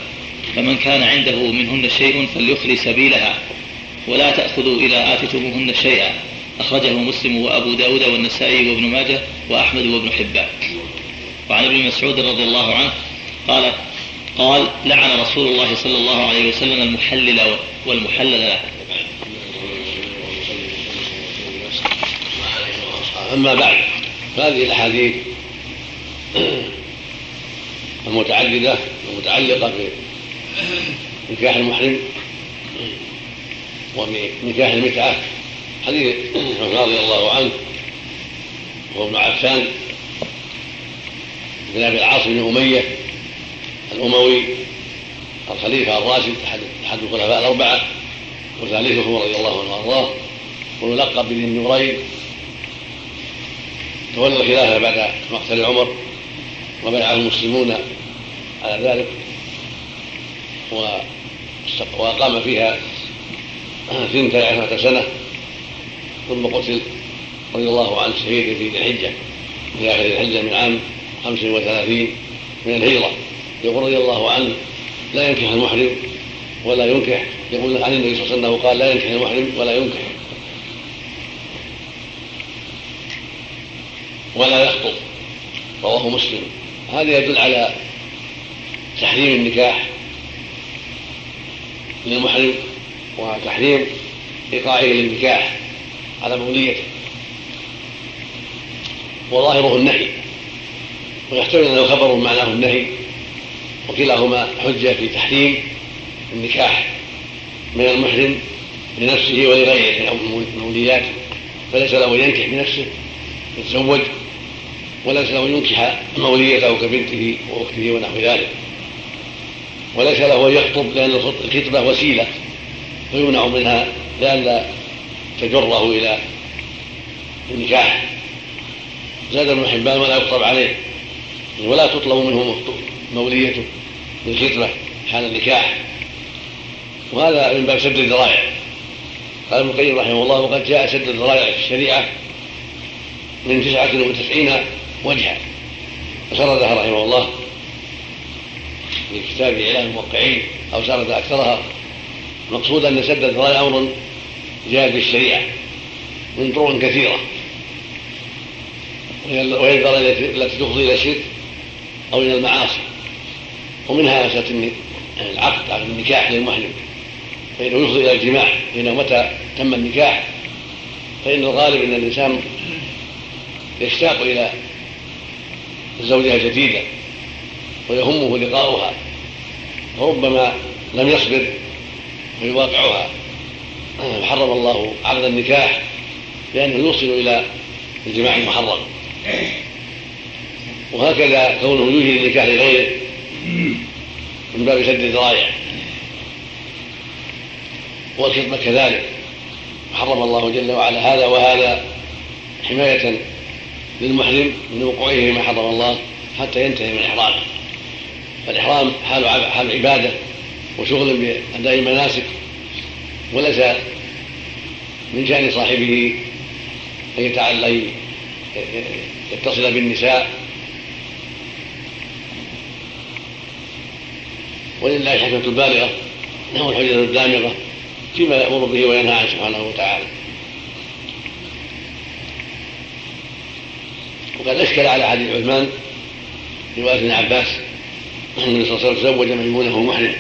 فمن كان عنده منهن شيء فليخلي سبيلها ولا تأخذوا إذا آتتموهن شيئا. أخرجه مسلم وأبو داود والنسائي وابن ماجه وأحمد وابن حبان. وعن ابن مسعود رضي الله عنه قال قال لعن رسول الله صلى الله عليه وسلم المحلل والمحلل له. أما بعد فهذه الأحاديث المتعددة المتعلقة بنكاح المحرم وبنكاح المتعة. حديث رضي الله عنه وهو ابن عفان بن أبي العاص بن أمية الأموي الخليفة الراشد أحد أحد الخلفاء الأربعة وثالثهم رضي الله عنه وأرضاه ويلقب بذي النورين تولى الخلافة بعد مقتل عمر وبايعه المسلمون على ذلك وأقام فيها ثنتي عشرة سنة ثم قتل رضي الله عنه شهيدا في ذي الحجة في آخر الحجة من عام خمس وثلاثين من الهجرة. يقول رضي الله عنه لا ينكح المحرم ولا ينكح. يقول عن النبي صلى الله عليه وسلم قال لا ينكح المحرم ولا ينكح. ولا يخطب رواه مسلم. هذا يدل على تحريم النكاح للمحرم وتحريم إيقاعه للنكاح على موليته وظاهره النهي ويحتمل أنه خبر معناه النهي. وكلاهما حجة في تحريم النكاح من المحرم لنفسه ولغيره من الموليات. فليس له أن ينكح بنفسه يتزوج وليس له أن ينكح موليته كبنته وأخته ونحو ذلك. وليس له أن يخطب لأن الخطبة وسيلة فيمنع منها لئلا تجره إلى النكاح. زاد ابن حبان ولا يخطب عليه ولا تطلب منه موليته بالخطبة حال النكاح. وهذا من باب سد الذرائع. قال ابن القيم رحمه الله وقد جاء سد الذرائع في الشريعة من تسعة وتسعين وجها وسردها رحمه الله في كتاب إعلام الموقعين أو سرد أكثرها. مقصود أن سد الذرائع أمر جاء في الشريعة من طرق كثيرة. وهي الذرائع التي تفضي إلى الشرك أو إلى المعاصي. ومنها مسألة العقد عقد النكاح للمحرم فإنه يفضي إلى الجماع فإنه متى تم النكاح. فإن الغالب أن الإنسان يشتاق إلى الزوجة الجديدة ويهمه لقاؤها. وربما لم يصبر فيواقعها حرم الله عقد النكاح لأنه يوصل إلى الجماع المحرم. وهكذا كونه يوجد النكاح لغيره من باب سد الذرائع. والخطبة كذلك. حرم الله جل وعلا هذا وهذا حماية للمحرم من وقوعه فيما حرم الله حتى ينتهي من إحرامه فالإحرام حال حال عبادة وشغل بأداء المناسك وليس من شأن صاحبه أن يتعلق يتصل بالنساء. ولله الحكمة البالغة له الحجة الدامغة فيما يأمر به وينهى عنه سبحانه وتعالى. وقد أشكل على حديث عثمان رواية ابن عباس أن النبي صلى الله عليه وسلم زوج ميمونة وهو محرم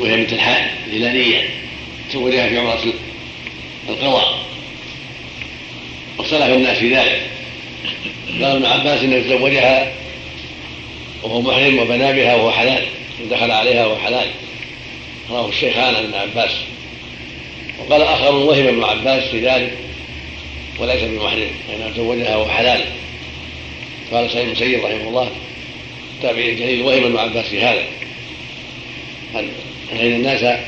وهي بنت الحال الهلالية تزوجها في عمرة القضاء واختلف الناس في ذلك. قال ابن عباس انه تزوجها وهو محرم وبنى بها وهو حلال. دخل عليها وهو حلال رواه الشيخان عن ابن عباس. وقال آخر وهم ابن عباس في ذلك وليس بمحرم فانه تزوجها وهو حلال قال سعيد المسيب رحمه الله التابعي الجليل وهم ابن عباس في هذا. ان الناس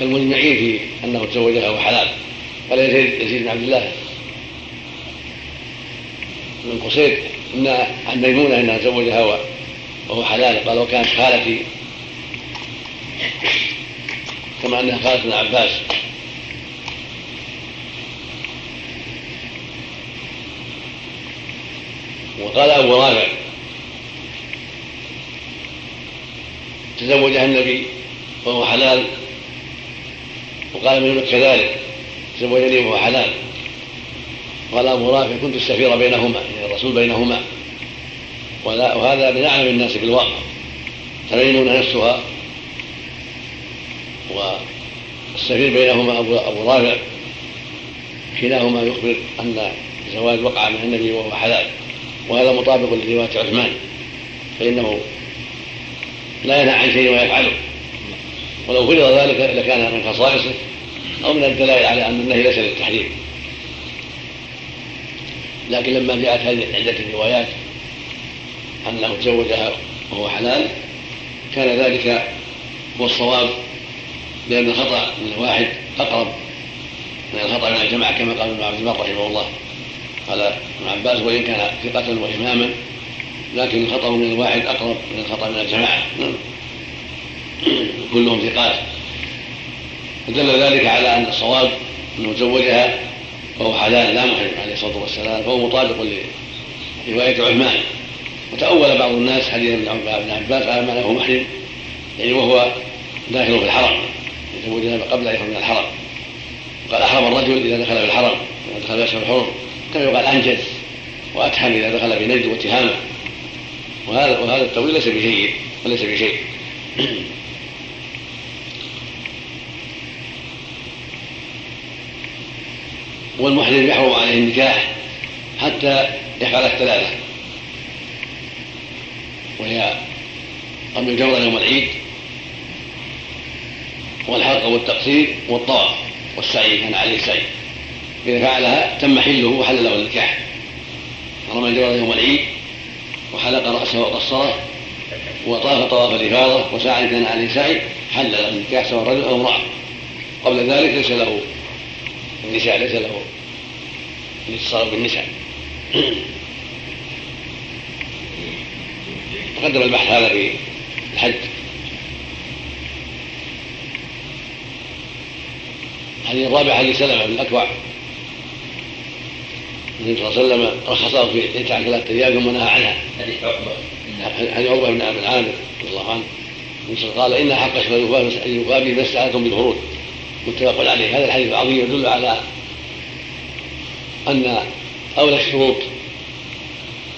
كالمجمعين في أنه تزوجها وهو حلال قال يزيد بن عبد الله بن قصير إن عن ميمونه إنها تزوجها وهو حلال. قال وكانت خالتي كما أنها خالة ابن عباس. وقال أبو رافع تزوجها النبي وهو حلال. وقال ميمونة كذلك؟ تزوجني وهو حلال. قال أبو رافع كنت السفير بينهما يعني الرسول بينهما. وهذا من اعلم الناس بالواقع فميمونه نفسها. والسفير بينهما ابو أبو رافع. كلاهما يخبر أن الزواج وقع من النبي وهو حلال. وهذا مطابق لرواية عثمان. فإنه لا ينهى عن شيء ويفعله ولو فرض ذلك لكان من خصائصه أو من الدلائل على أن النهي ليس للتحريم. لكن لما جاءت هذه عدة روايات أنه تزوجها وهو حلال كان ذلك هو الصواب لأن الخطأ من الواحد أقرب من الخطأ من الجماعة كما قال ابن عبد البر رحمه الله قال ابن عباس وإن كان ثقة وإماما لكن الخطأ من الواحد أقرب من الخطأ من الجماعة. كلهم ثقات. فدل ذلك على أن الصواب أنه زوجها وهو حلال لا محرم عليه الصلاة والسلام فهو مطابق لرواية عثمان. وتأول بعض الناس حديث ابن عباس على له محرم يعني وهو داخل في الحرم يتزوجها قبل أن يخرج من الحرم. وقال أحرم الرجل إذا دخل في الحرم إذا دخل في اشهر الحرم. كما يقال أنجز واتحم إذا دخل في نجد واتهامه. وهذا وهذا التأويل ليس بشيء وليس بشيء. والمحرم يحرم عليه النكاح حتى يفعل الثلاثة وهي رمي الجمرة يوم العيد والحلق والتقصير والطواف والسعي كان عليه السعي. إذا فعلها تم حله وحل له النكاح. رمى الجمرة يوم العيد وحلق رأسه وقصره وطاف طواف الإفاضة وسعى كان عليه سعي حل له النكاح سواء رجل أو امرأة. قبل ذلك ليس له النساء ليس له الاتصال بالنساء. تقدم البحث هذا في الحج. حديث الرابع حديث سلمة بن الاكوع النبي صلى الله عليه وسلم رخص له في تسع ثلاثة أيام ثم نهى عنها. حديث عقبة. عن عقبة بن عامر رضي الله عنه. قال إن حق الذباب ما استعانتم بالفروج متفق عليه هذا الحديث العظيم يدل على أن أولى الشروط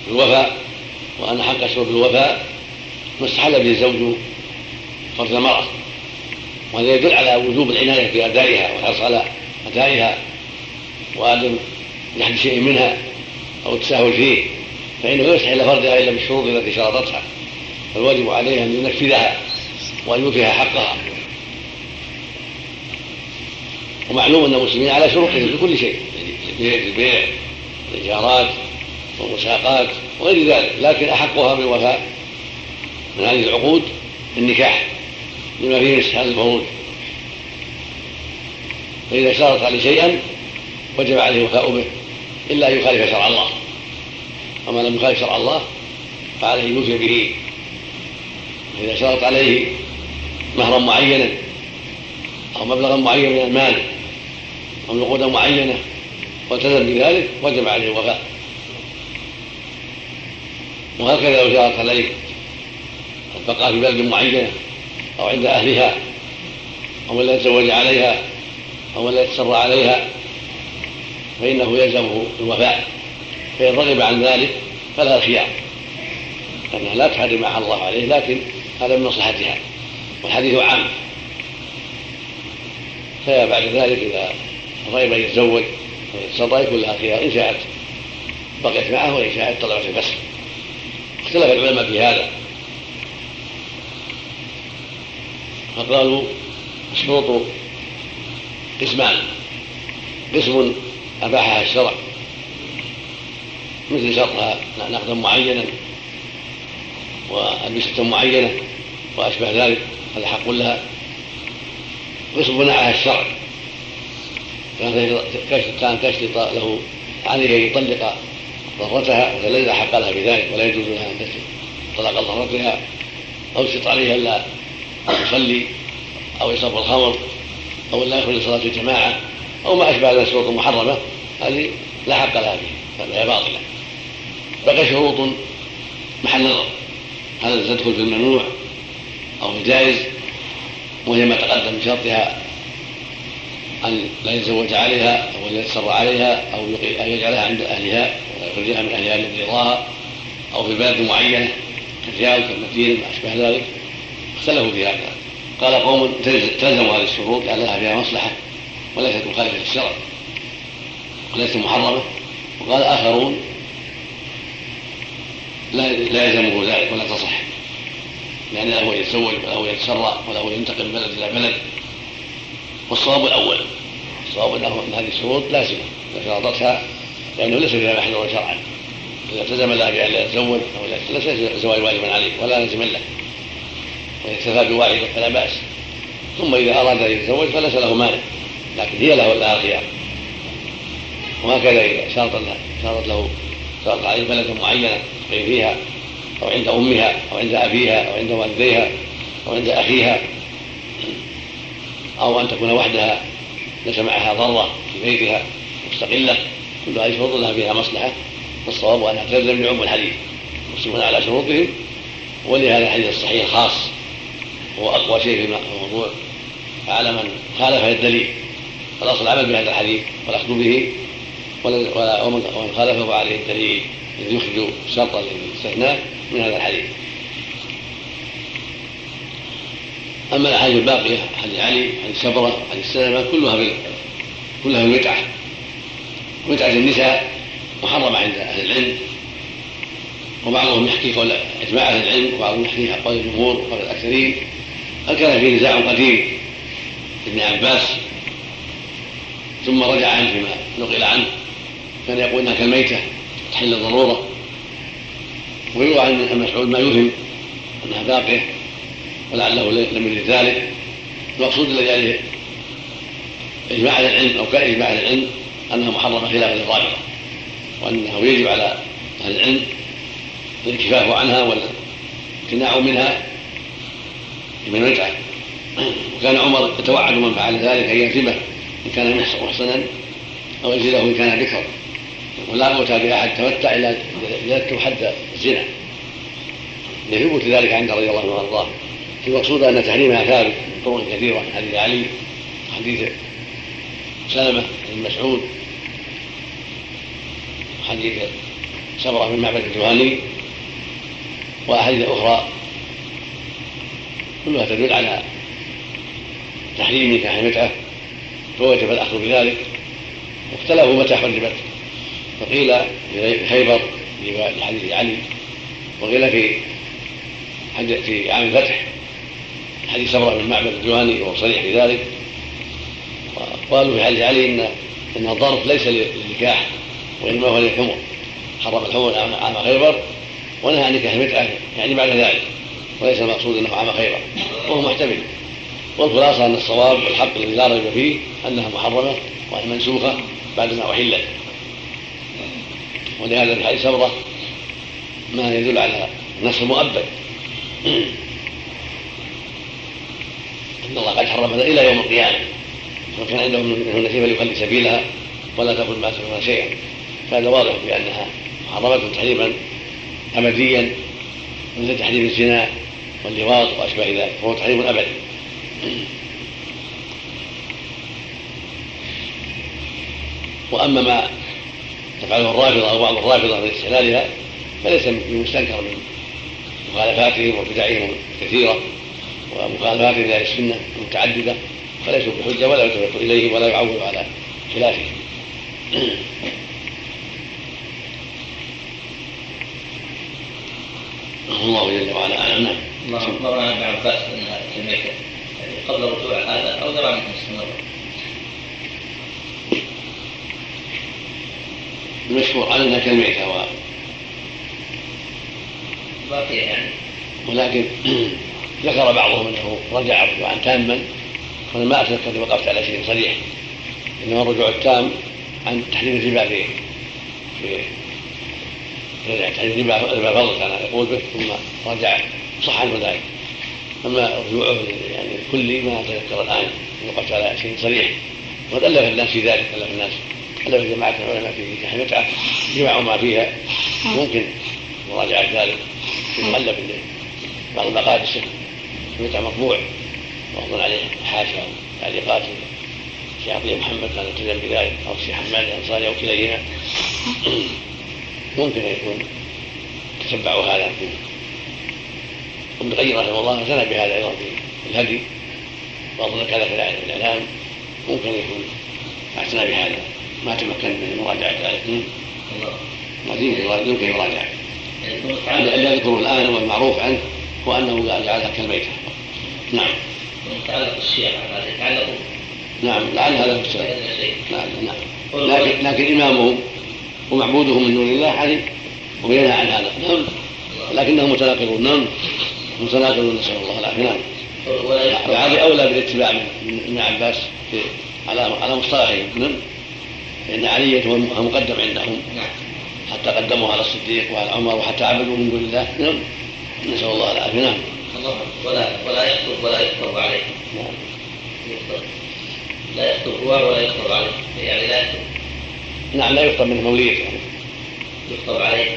الوفاء وأن حق الشروط الوفاء ما استحل به الزوج فرض المرأة. وهذا يدل على وجوب العناية في أدائها والحرص على أدائها وعدم جحد شيء منها أو التساهل فيه. فإنه لا يستحل فرضها إلا بالشروط التي شرطتها. فالواجب عليها أن ينفذها وأن يوفيها حقها. ومعلوم أن المسلمين على شروطهم في كل شيء في البيع والإيجارات والمساقات وغير ذلك لكن أحقها بالوفاء من هذه العقود النكاح لما فيه من استحلال الفروج فإذا اشترط عليه شيئا وجب عليه الوفاء به إلا أن يخالف شرع الله. وما لم يخالف شرع الله فعليه ان يوفي به. فإذا اشترط عليه مهرا معينا أو مبلغا معينا من المال أو نقودا معينة والتزم بذلك وجب عليه الوفاء. وهكذا لو جارت عليه البقاء في بلد معينة أو عند أهلها أو لا يتزوج عليها أو لا يتسرى عليها فإنه يلزمه الوفاء. فإن رغب عن ذلك فلا خيار لأنها لا تحرم ما الله عليه لكن هذا من مصلحتها والحديث عام. فيا بعد ذلك إذا رغب أن يتزوج ويتصرى يكون لها خيار إن شاءت بقيت معه وإن شاءت طلبت الفسخ. اختلف العلماء في هذا. فقالوا الشروط قسمان. قسم أباحها الشرع. مثل شرطها نقدا معينا وألبسة معينة وأشبه ذلك هذا حق لها. قسم منعها الشرع. كان تشرط له عليه أن يطلق ضرتها فلا لا حق لها بذلك ولا يجوز لها تشرط طلاق ضرتها أو يشرط عليها ألا يصلي أو يشرب الخمر أو لا يخرج لصلاة الجماعة أو ما أشبه من الشروط المحرمة. هذه لا حق لها فيها. فهي باطلة. بقي شروط محل نظر هل تدخل في الممنوع أو الجائز وهي ما تقدم من شرطها. أن لا يتزوج عليها أو لا يتسرى عليها أو أن يجعلها عند أهلها ولا يخرجها من أهلها من رضاها أو في بلد معينة كالرياض كالمدينة ما أشبه ذلك. اختلفوا في هذا. قال قوم تلزم هذه الشروط لأن لها فيها مصلحة وليست مخالفة للشرع وليست محرمة. وقال آخرون لا لا يلزمه ذلك ولا تصح لأن له يتزوج وله يتسرى وله ينتقل من بلد إلى بلد. والصواب الأول. الصواب أن هذه الشروط لازمة إذا شرطتها لأنه ليس فيها محذور شرعا إذا التزم لها بأن لا يتزوج أو ليس الزواج واجبا عليه ولا لازم له. ويكتفى بواحدة فلا بأس. ثم إذا أراد أن يتزوج فليس له مانع لكن هي له لها خيار وهكذا إذا شرط له شرط له شرط عليه بلدا معينة تقيم فيها أو عند أمها أو عند أبيها أو عند والديها أو عند أخيها. أو أن تكون وحدها ليس معها ضرة في بيتها مستقلة كل هذه شروط لها فيها مصلحة والصواب أنها تلزم لعموم الحديث. المسلمون على شروطهم ولهذا الحديث الصحيح الخاص هو أقوى شيء في الموضوع. على من خالف الدليل. فالأصل العمل بهذا الحديث والأخذ به ومن خالفه فعليه الدليل الذي يخرج الشرط الاستثناء من هذا الحديث. أما الأحاديث الباقية حديث علي حديث سبرة حديث سلمة كلها في كلها في المتعة متعة النساء محرمة عند أهل العلم. وبعضهم يحكي قول إجماع أهل العلم وبعضهم يحكي قول الجمهور وقول الأكثرين. هل كان في نزاع قديم ابن عباس ثم رجع عنه فيما نقل عنه. كان يقول انها كالميته تحل الضرورة. ويروى عن مسعود ما يوهم أنها باقية. ولعله لم يرد ذلك. المقصود الذي عليه إجماع أهل العلم أو كان إجماع أهل العلم انها محرمه خلاف الظاهره وأنه يجب على أهل العلم الكفاف عنها والامتناع منها لمن وجعه وكان عمر يتوعد من فعل ذلك أن يلزمه إن كان محصنا أو يجزله إن كان ذكر ولا موت بأحد تمتع إلا جلدته حد الزنا. لثبوت ذلك عند رضي الله عنه وأرضاه. المقصود أن تحريمها ثابت من طرق كثيره حديث علي حديث سلمه بن مسعود حديث سمره بن معبد الجهني وأحاديث أخرى. كلها تدل على تحريم نكاح المتعه فوجب الأخذ بذلك. واختلفوا متى حرمت؟ فقيل في خيبر في حديث علي وقيل في في عام الفتح. حديث سمره بن معبد الجواني وهو صريح في ذلك. وقالوا في حديث علي ان إن الظرف ليس للنكاح وإنما هو للحمر. حرم الحمر عام خيبر ونهى عن نكاح المتعه يعني بعد ذلك. وليس المقصود إنه عام خيبر وهو محتمل. والخلاصة أن الصواب والحق الذي لا ريب فيه أنها محرمة وهي منسوخة بعدما أحلت. ولهذا في حديث سمره ما يدل على النصر المؤبد إن الله قد حرم هذا إلى يوم القيامة. وكان عنده منه نسيب فليخلي سبيلها ولا تقل ما تكون شيئا. فهذا واضح بأنها محرمه تحريما أبديا مثل تحريم الزنا واللواط وأشباه ذلك فهو تحريم أبدي. وأما ما تفعله الرافضة أو بعض الرافضة من استحلالها فليس بمستنكر من مخالفاتهم وبدعهم ومخالفاتهم لاهل السنة المتعدده فليسوا بحجة ولا يلتفت اليهم ولا يعول على خلافهم الله جل وعلا. اعلم نعم الله اخبر عن ابن عباس انها الميته قبل رجوع هذا أو درى منه مستمر المشهور عنها كالميته و... باقية يعني. ولكن ذكر بعضهم انه رجع رجوعا تاما وأنا ما أتذكر وقفت على شيء صريح. إنما الرجوع التام عن تحريم الربا في في تحريم الربا الربا فضل كان يقول به ثم رجع صح عنه ذلك. أما رجوعه يعني الكلي ما أتذكر الآن وقفت على شيء صريح. وقد ألف الناس في ذلك ألف الناس ألف جماعة العلماء في نكاح المتعه جمعوا ما فيها. ممكن مراجعة ذلك في مؤلف بعض المقادس المتعه مطبوع. وأظن عليه حاشا تعليقات. الشيخ عبد محمد كان التزم بذلك أو الشيخ حماد الأنصاري أو كليهما ممكن ان يكون تتبعوا هذا. في ابن القيم رحمه الله اعتنى بهذا أيضا في الهدي وأظن كذا في الأعلام. ممكن يكون اعتنى بهذا. ما تمكن من مراجعة ذلك يمكن يمكن يراجع. الذي يذكره الآن والمعروف عنه هو انه جعلها كالبيت نعم. يتعلق يتعلق نعم لعل هذا هو السبب نعم نعم. لكن لكن امامهم ومعبودهم من دون الله علم وينهى عن هذا. نعم. لكنهم متناقضون. نعم. متناقضون نسأل الله العافية. نعم. وهذه أولى بالاتباع من ابن عباس على على مصطلحهم. نعم. لأن علي هو مقدم عندهم. نعم. حتى قدموه على الصديق وعلى عمر وحتى عبدوا من دون الله. نعم. نسأل الله العافية. نعم. ولا ولا يخطب ولا يخطب عليه. يخطب لا يخطب هو ولا يخطب عليه. يعني لا يخطب نعم لا يخطب منه موليته يعني. يخطب عليه.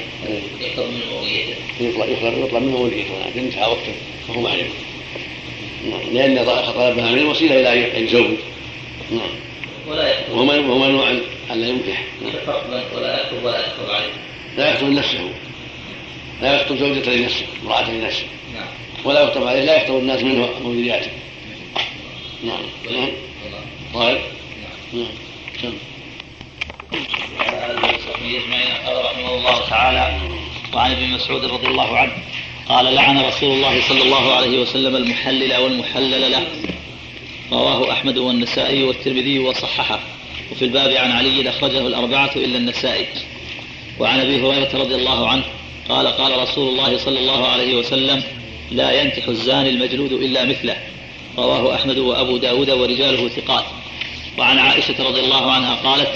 يخطب من موليته يطلب يطلب يطلب منه موليته لكن انتهى وقته وهو محرم نعم لأن طلبها منه وسيله إلى ان يزوج نعم. ولا يخطب وهو وهو ان لا ينكح نعم. ولا يخطب ولا يخطب عليه. لا يخطب نفسه. لا يخطب زوجته لنفسه امرأة لنفسه. نعم. ولا يخطب عليه لا يخطب الناس منه مولياته نعم. نعم. طيب. نعم. كم أجمعين قال رحمه الله تعالى وعن ابن مسعود رضي الله عنه قال لعن رسول الله صلى الله عليه وسلم المحلل والمحلل له. رواه أحمد والنسائي والترمذي وصححه. وفي الباب عن علي أخرجه الأربعة إلا النسائي. وعن أبي هريرة رضي الله عنه قال قال رسول الله صلى الله عليه وسلم لا ينكح الزاني المجلود إلا مثله. رواه أحمد وأبو داود ورجاله ثقات. وعن عائشة رضي الله عنها قالت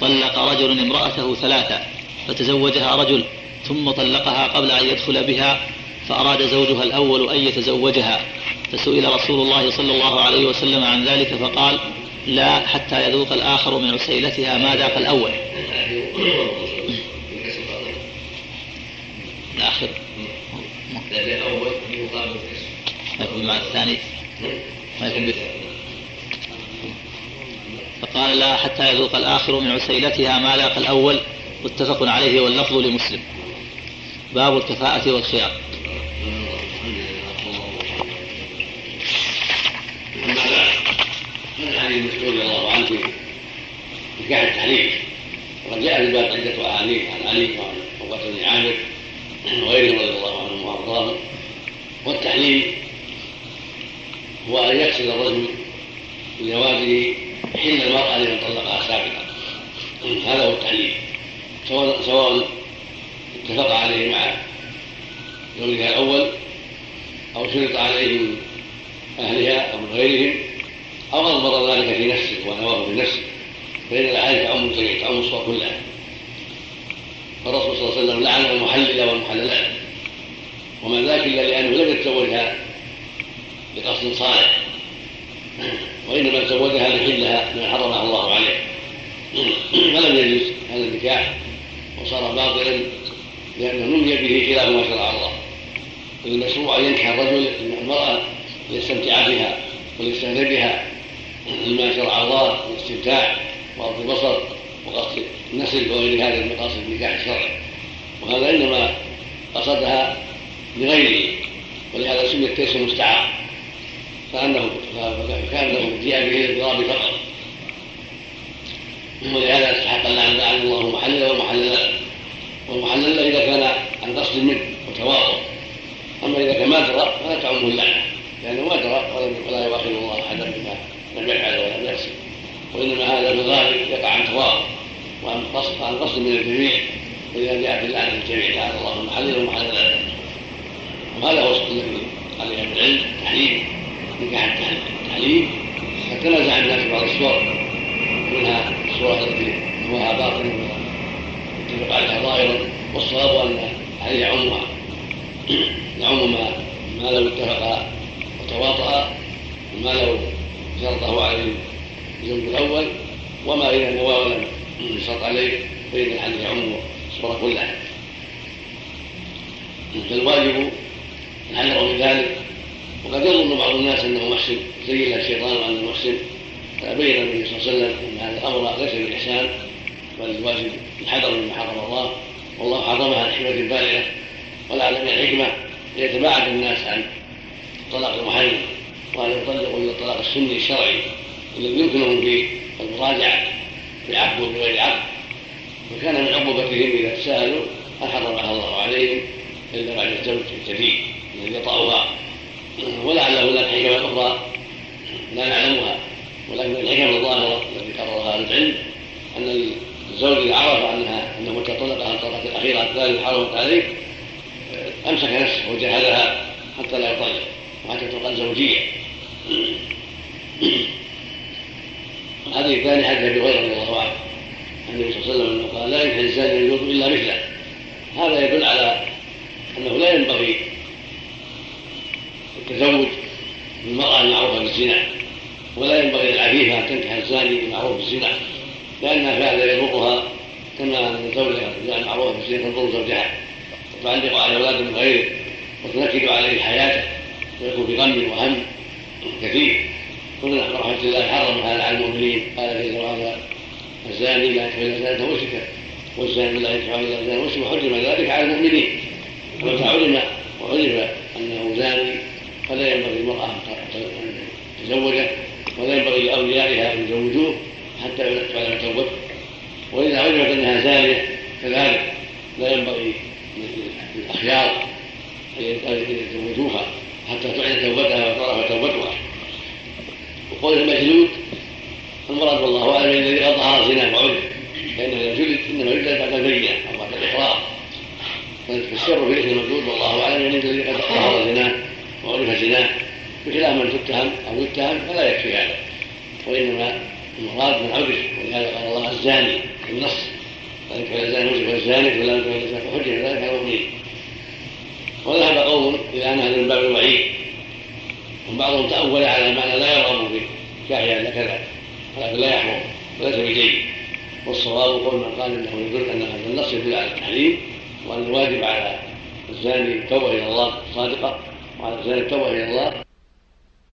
طلق رجل امرأته ثلاثة فتزوجها رجل ثم طلقها قبل أن يدخل بها فأراد زوجها الأول أن يتزوجها. فسئل رسول الله صلى الله عليه وسلم عن ذلك فقال لا حتى يذوق الآخر من عسيلتها ما ذاق الأول. الآخر. مع الثاني. ما يكون فقال لا حتى يذوق الآخر من عسيلتها ما ذاق الأول. متفق عليه واللفظ لمسلم. باب الكفاءة والخيار. أما بعد هذا حديث مسعود رضي الله عنه. نكاح التحريم وقد جاء في الباب عدة أحاديث عن علي وعن عقبة بن عامر وغيرهم رضي الله عنهم وأرضاهم. والتحليل هو أن يقصد الرجل بزواجه حل المرأة لمن طلقها سابقا هذا هو التحليل. سواء سواء اتفق عليه مع زوجها الأول أو شرط عليه من أهلها أو من غيرهم أو أضمر ذلك في نفسه ونواه في نفسه. فإن الأحاديث تعم الجميع تعم الصور كلها. فالرسول صلى الله عليه وسلم لعن المحلل والمحللات. وما ذاك إلا لأنه لم يتزوجها بقصد صالح. وإنما تزوجها لحلها ما حرمه الله عليه. فلم يجوز هذا النكاح وصار باطلا لأنه نمي به خلاف ما شرع الله. المشروع أن ينكح الرجل المرأة ليستمتع بها وليستهزئ بها. لما شرع الله الاستمتاع وغض البصر وقصد النسل وغير هذا من مقاصد النكاح الشرعي. وهذا إنما قصدها لغيره ولهذا سمي التيس المستعار كانه كانه جاء به الاضراب فقط ولهذا استحق اللعن لعن الله محللا ومحللا والمحلل إذا كان عن قصد منه وتواضع. أما إذا كان ما درى فلا تعمه اللعنة. لأنه ما درى ولا يواخذ الله أحدا بما لم يفعل ولم يكسب. وإنما هذا في يقع عن تواضع. وعن قصد عن قصد من الجميع. ولذا جاء في اللعنة الجميع لعن الله محللا ومحللا وهذا هو الذي عليه العلم تحليل نكاح التحليل قد تنازع الناس بعض الصور منها الصورة التي هوها باطن اتفق عليها ظاهرا والصواب أن عليه يعمها يعم ما ما لو اتفقا وتواطأ وما لو شرطه عليه الزوج الأول وما اذا نوى ولم يشرط عليه فإن الحديث يعم الصورة كلها. فالواجب الحذر من ذلك وقد يظن بعض الناس أنه محسن زين الشيطان وانه محسن فبين النبي صلى الله عليه وسلم إن هذا الأمر ليس بالإحسان بل الواجب الحذر مما حرم الله والله حرمها لحكمه بالغة ولعل من الحكمه ليتباعد الناس عن الطلاق المحرم وأن يطلقوا إلى الطلاق السني الشرعي الذي يمكنهم في المراجعة بعقد وبغير عقد وكان من عقوبتهم إذا تساءلوا ان حرمها الله عليهم إلا بعد الزوج الجديد الذي يطأها؟ ولعل هناك حكمة أخرى لا نعلمها. ولكن الحكم الظاهرة التي قررها أهل العلم أن الزوج إذا عرف أنها أنه متى طلقها الطلقة الأخيرة الثانية حرمت عليه أمسك نفسه وجهلها حتى لا يطلق وحتى تبقى الزوجية الحديث الثاني حديث أبي هريرة رضي الله عنه النبي صلى الله عليه وسلم أنه قال لا ينكح الزاني يجوز إلا مثله هذا يدل على أنه لا ينبغي التزوج بالمرأة المعروفة بالزنا ولا ينبغي للعفيفة أن تنكح الزاني المعروف بالزنا لأن هذا يضرها كما أن زوجها المعروفة بالزنا تضر زوجها وتعلق على أولاد من غيره وتنكد عليه حياته ويكون في غم وهم كثير. كلنا رحمة الله حرم هذا على المؤمنين. قال جل وعلا الزاني لا ينكح إلا زانية مشركة والزاني لا ينكح إلا زانية مشركة وحرم ذلك على المؤمنين. وعلم وعرف أنه زاني فلا ينبغي للمرأة أن تتزوجه ولا ينبغي لأوليائها أن يزوجوه حتى تعلم توبته وإذا علمت أنها زانية كذلك لا ينبغي للأخيار أن يتزوجوها حتى تعلن توبتها وتعرف توبتها. وقول المجلود المراد والله أعلم الذي أظهر زنا لأنه إذا جلد إنما يجلد بعد البينة أو بعد الإقرار فالسر في الإثم المجلود والله أعلم الذي قد أظهر زناه وعرف زناه من تتهم أو يتهم فلا يكفي هذا. وإنما المراد من عرف ولهذا قال الله الزاني في النص ذلك فلا زاني وجه الزاني فلا ينكح الا زاني فحجه ذلك على المؤمنين وذهب قوم إلى أن هذا من باب الوعيد وبعضهم تأول على معنى لا يرغب في كاحيا كذا ولكن لا يحرم وليس بجيد. والصواب قول من قال إنه يدل أن هذا النص يدل على التحريم وأن الواجب على الزاني التوبة إلى الله صادقة. وعلى الزاني التوبه إلى الله.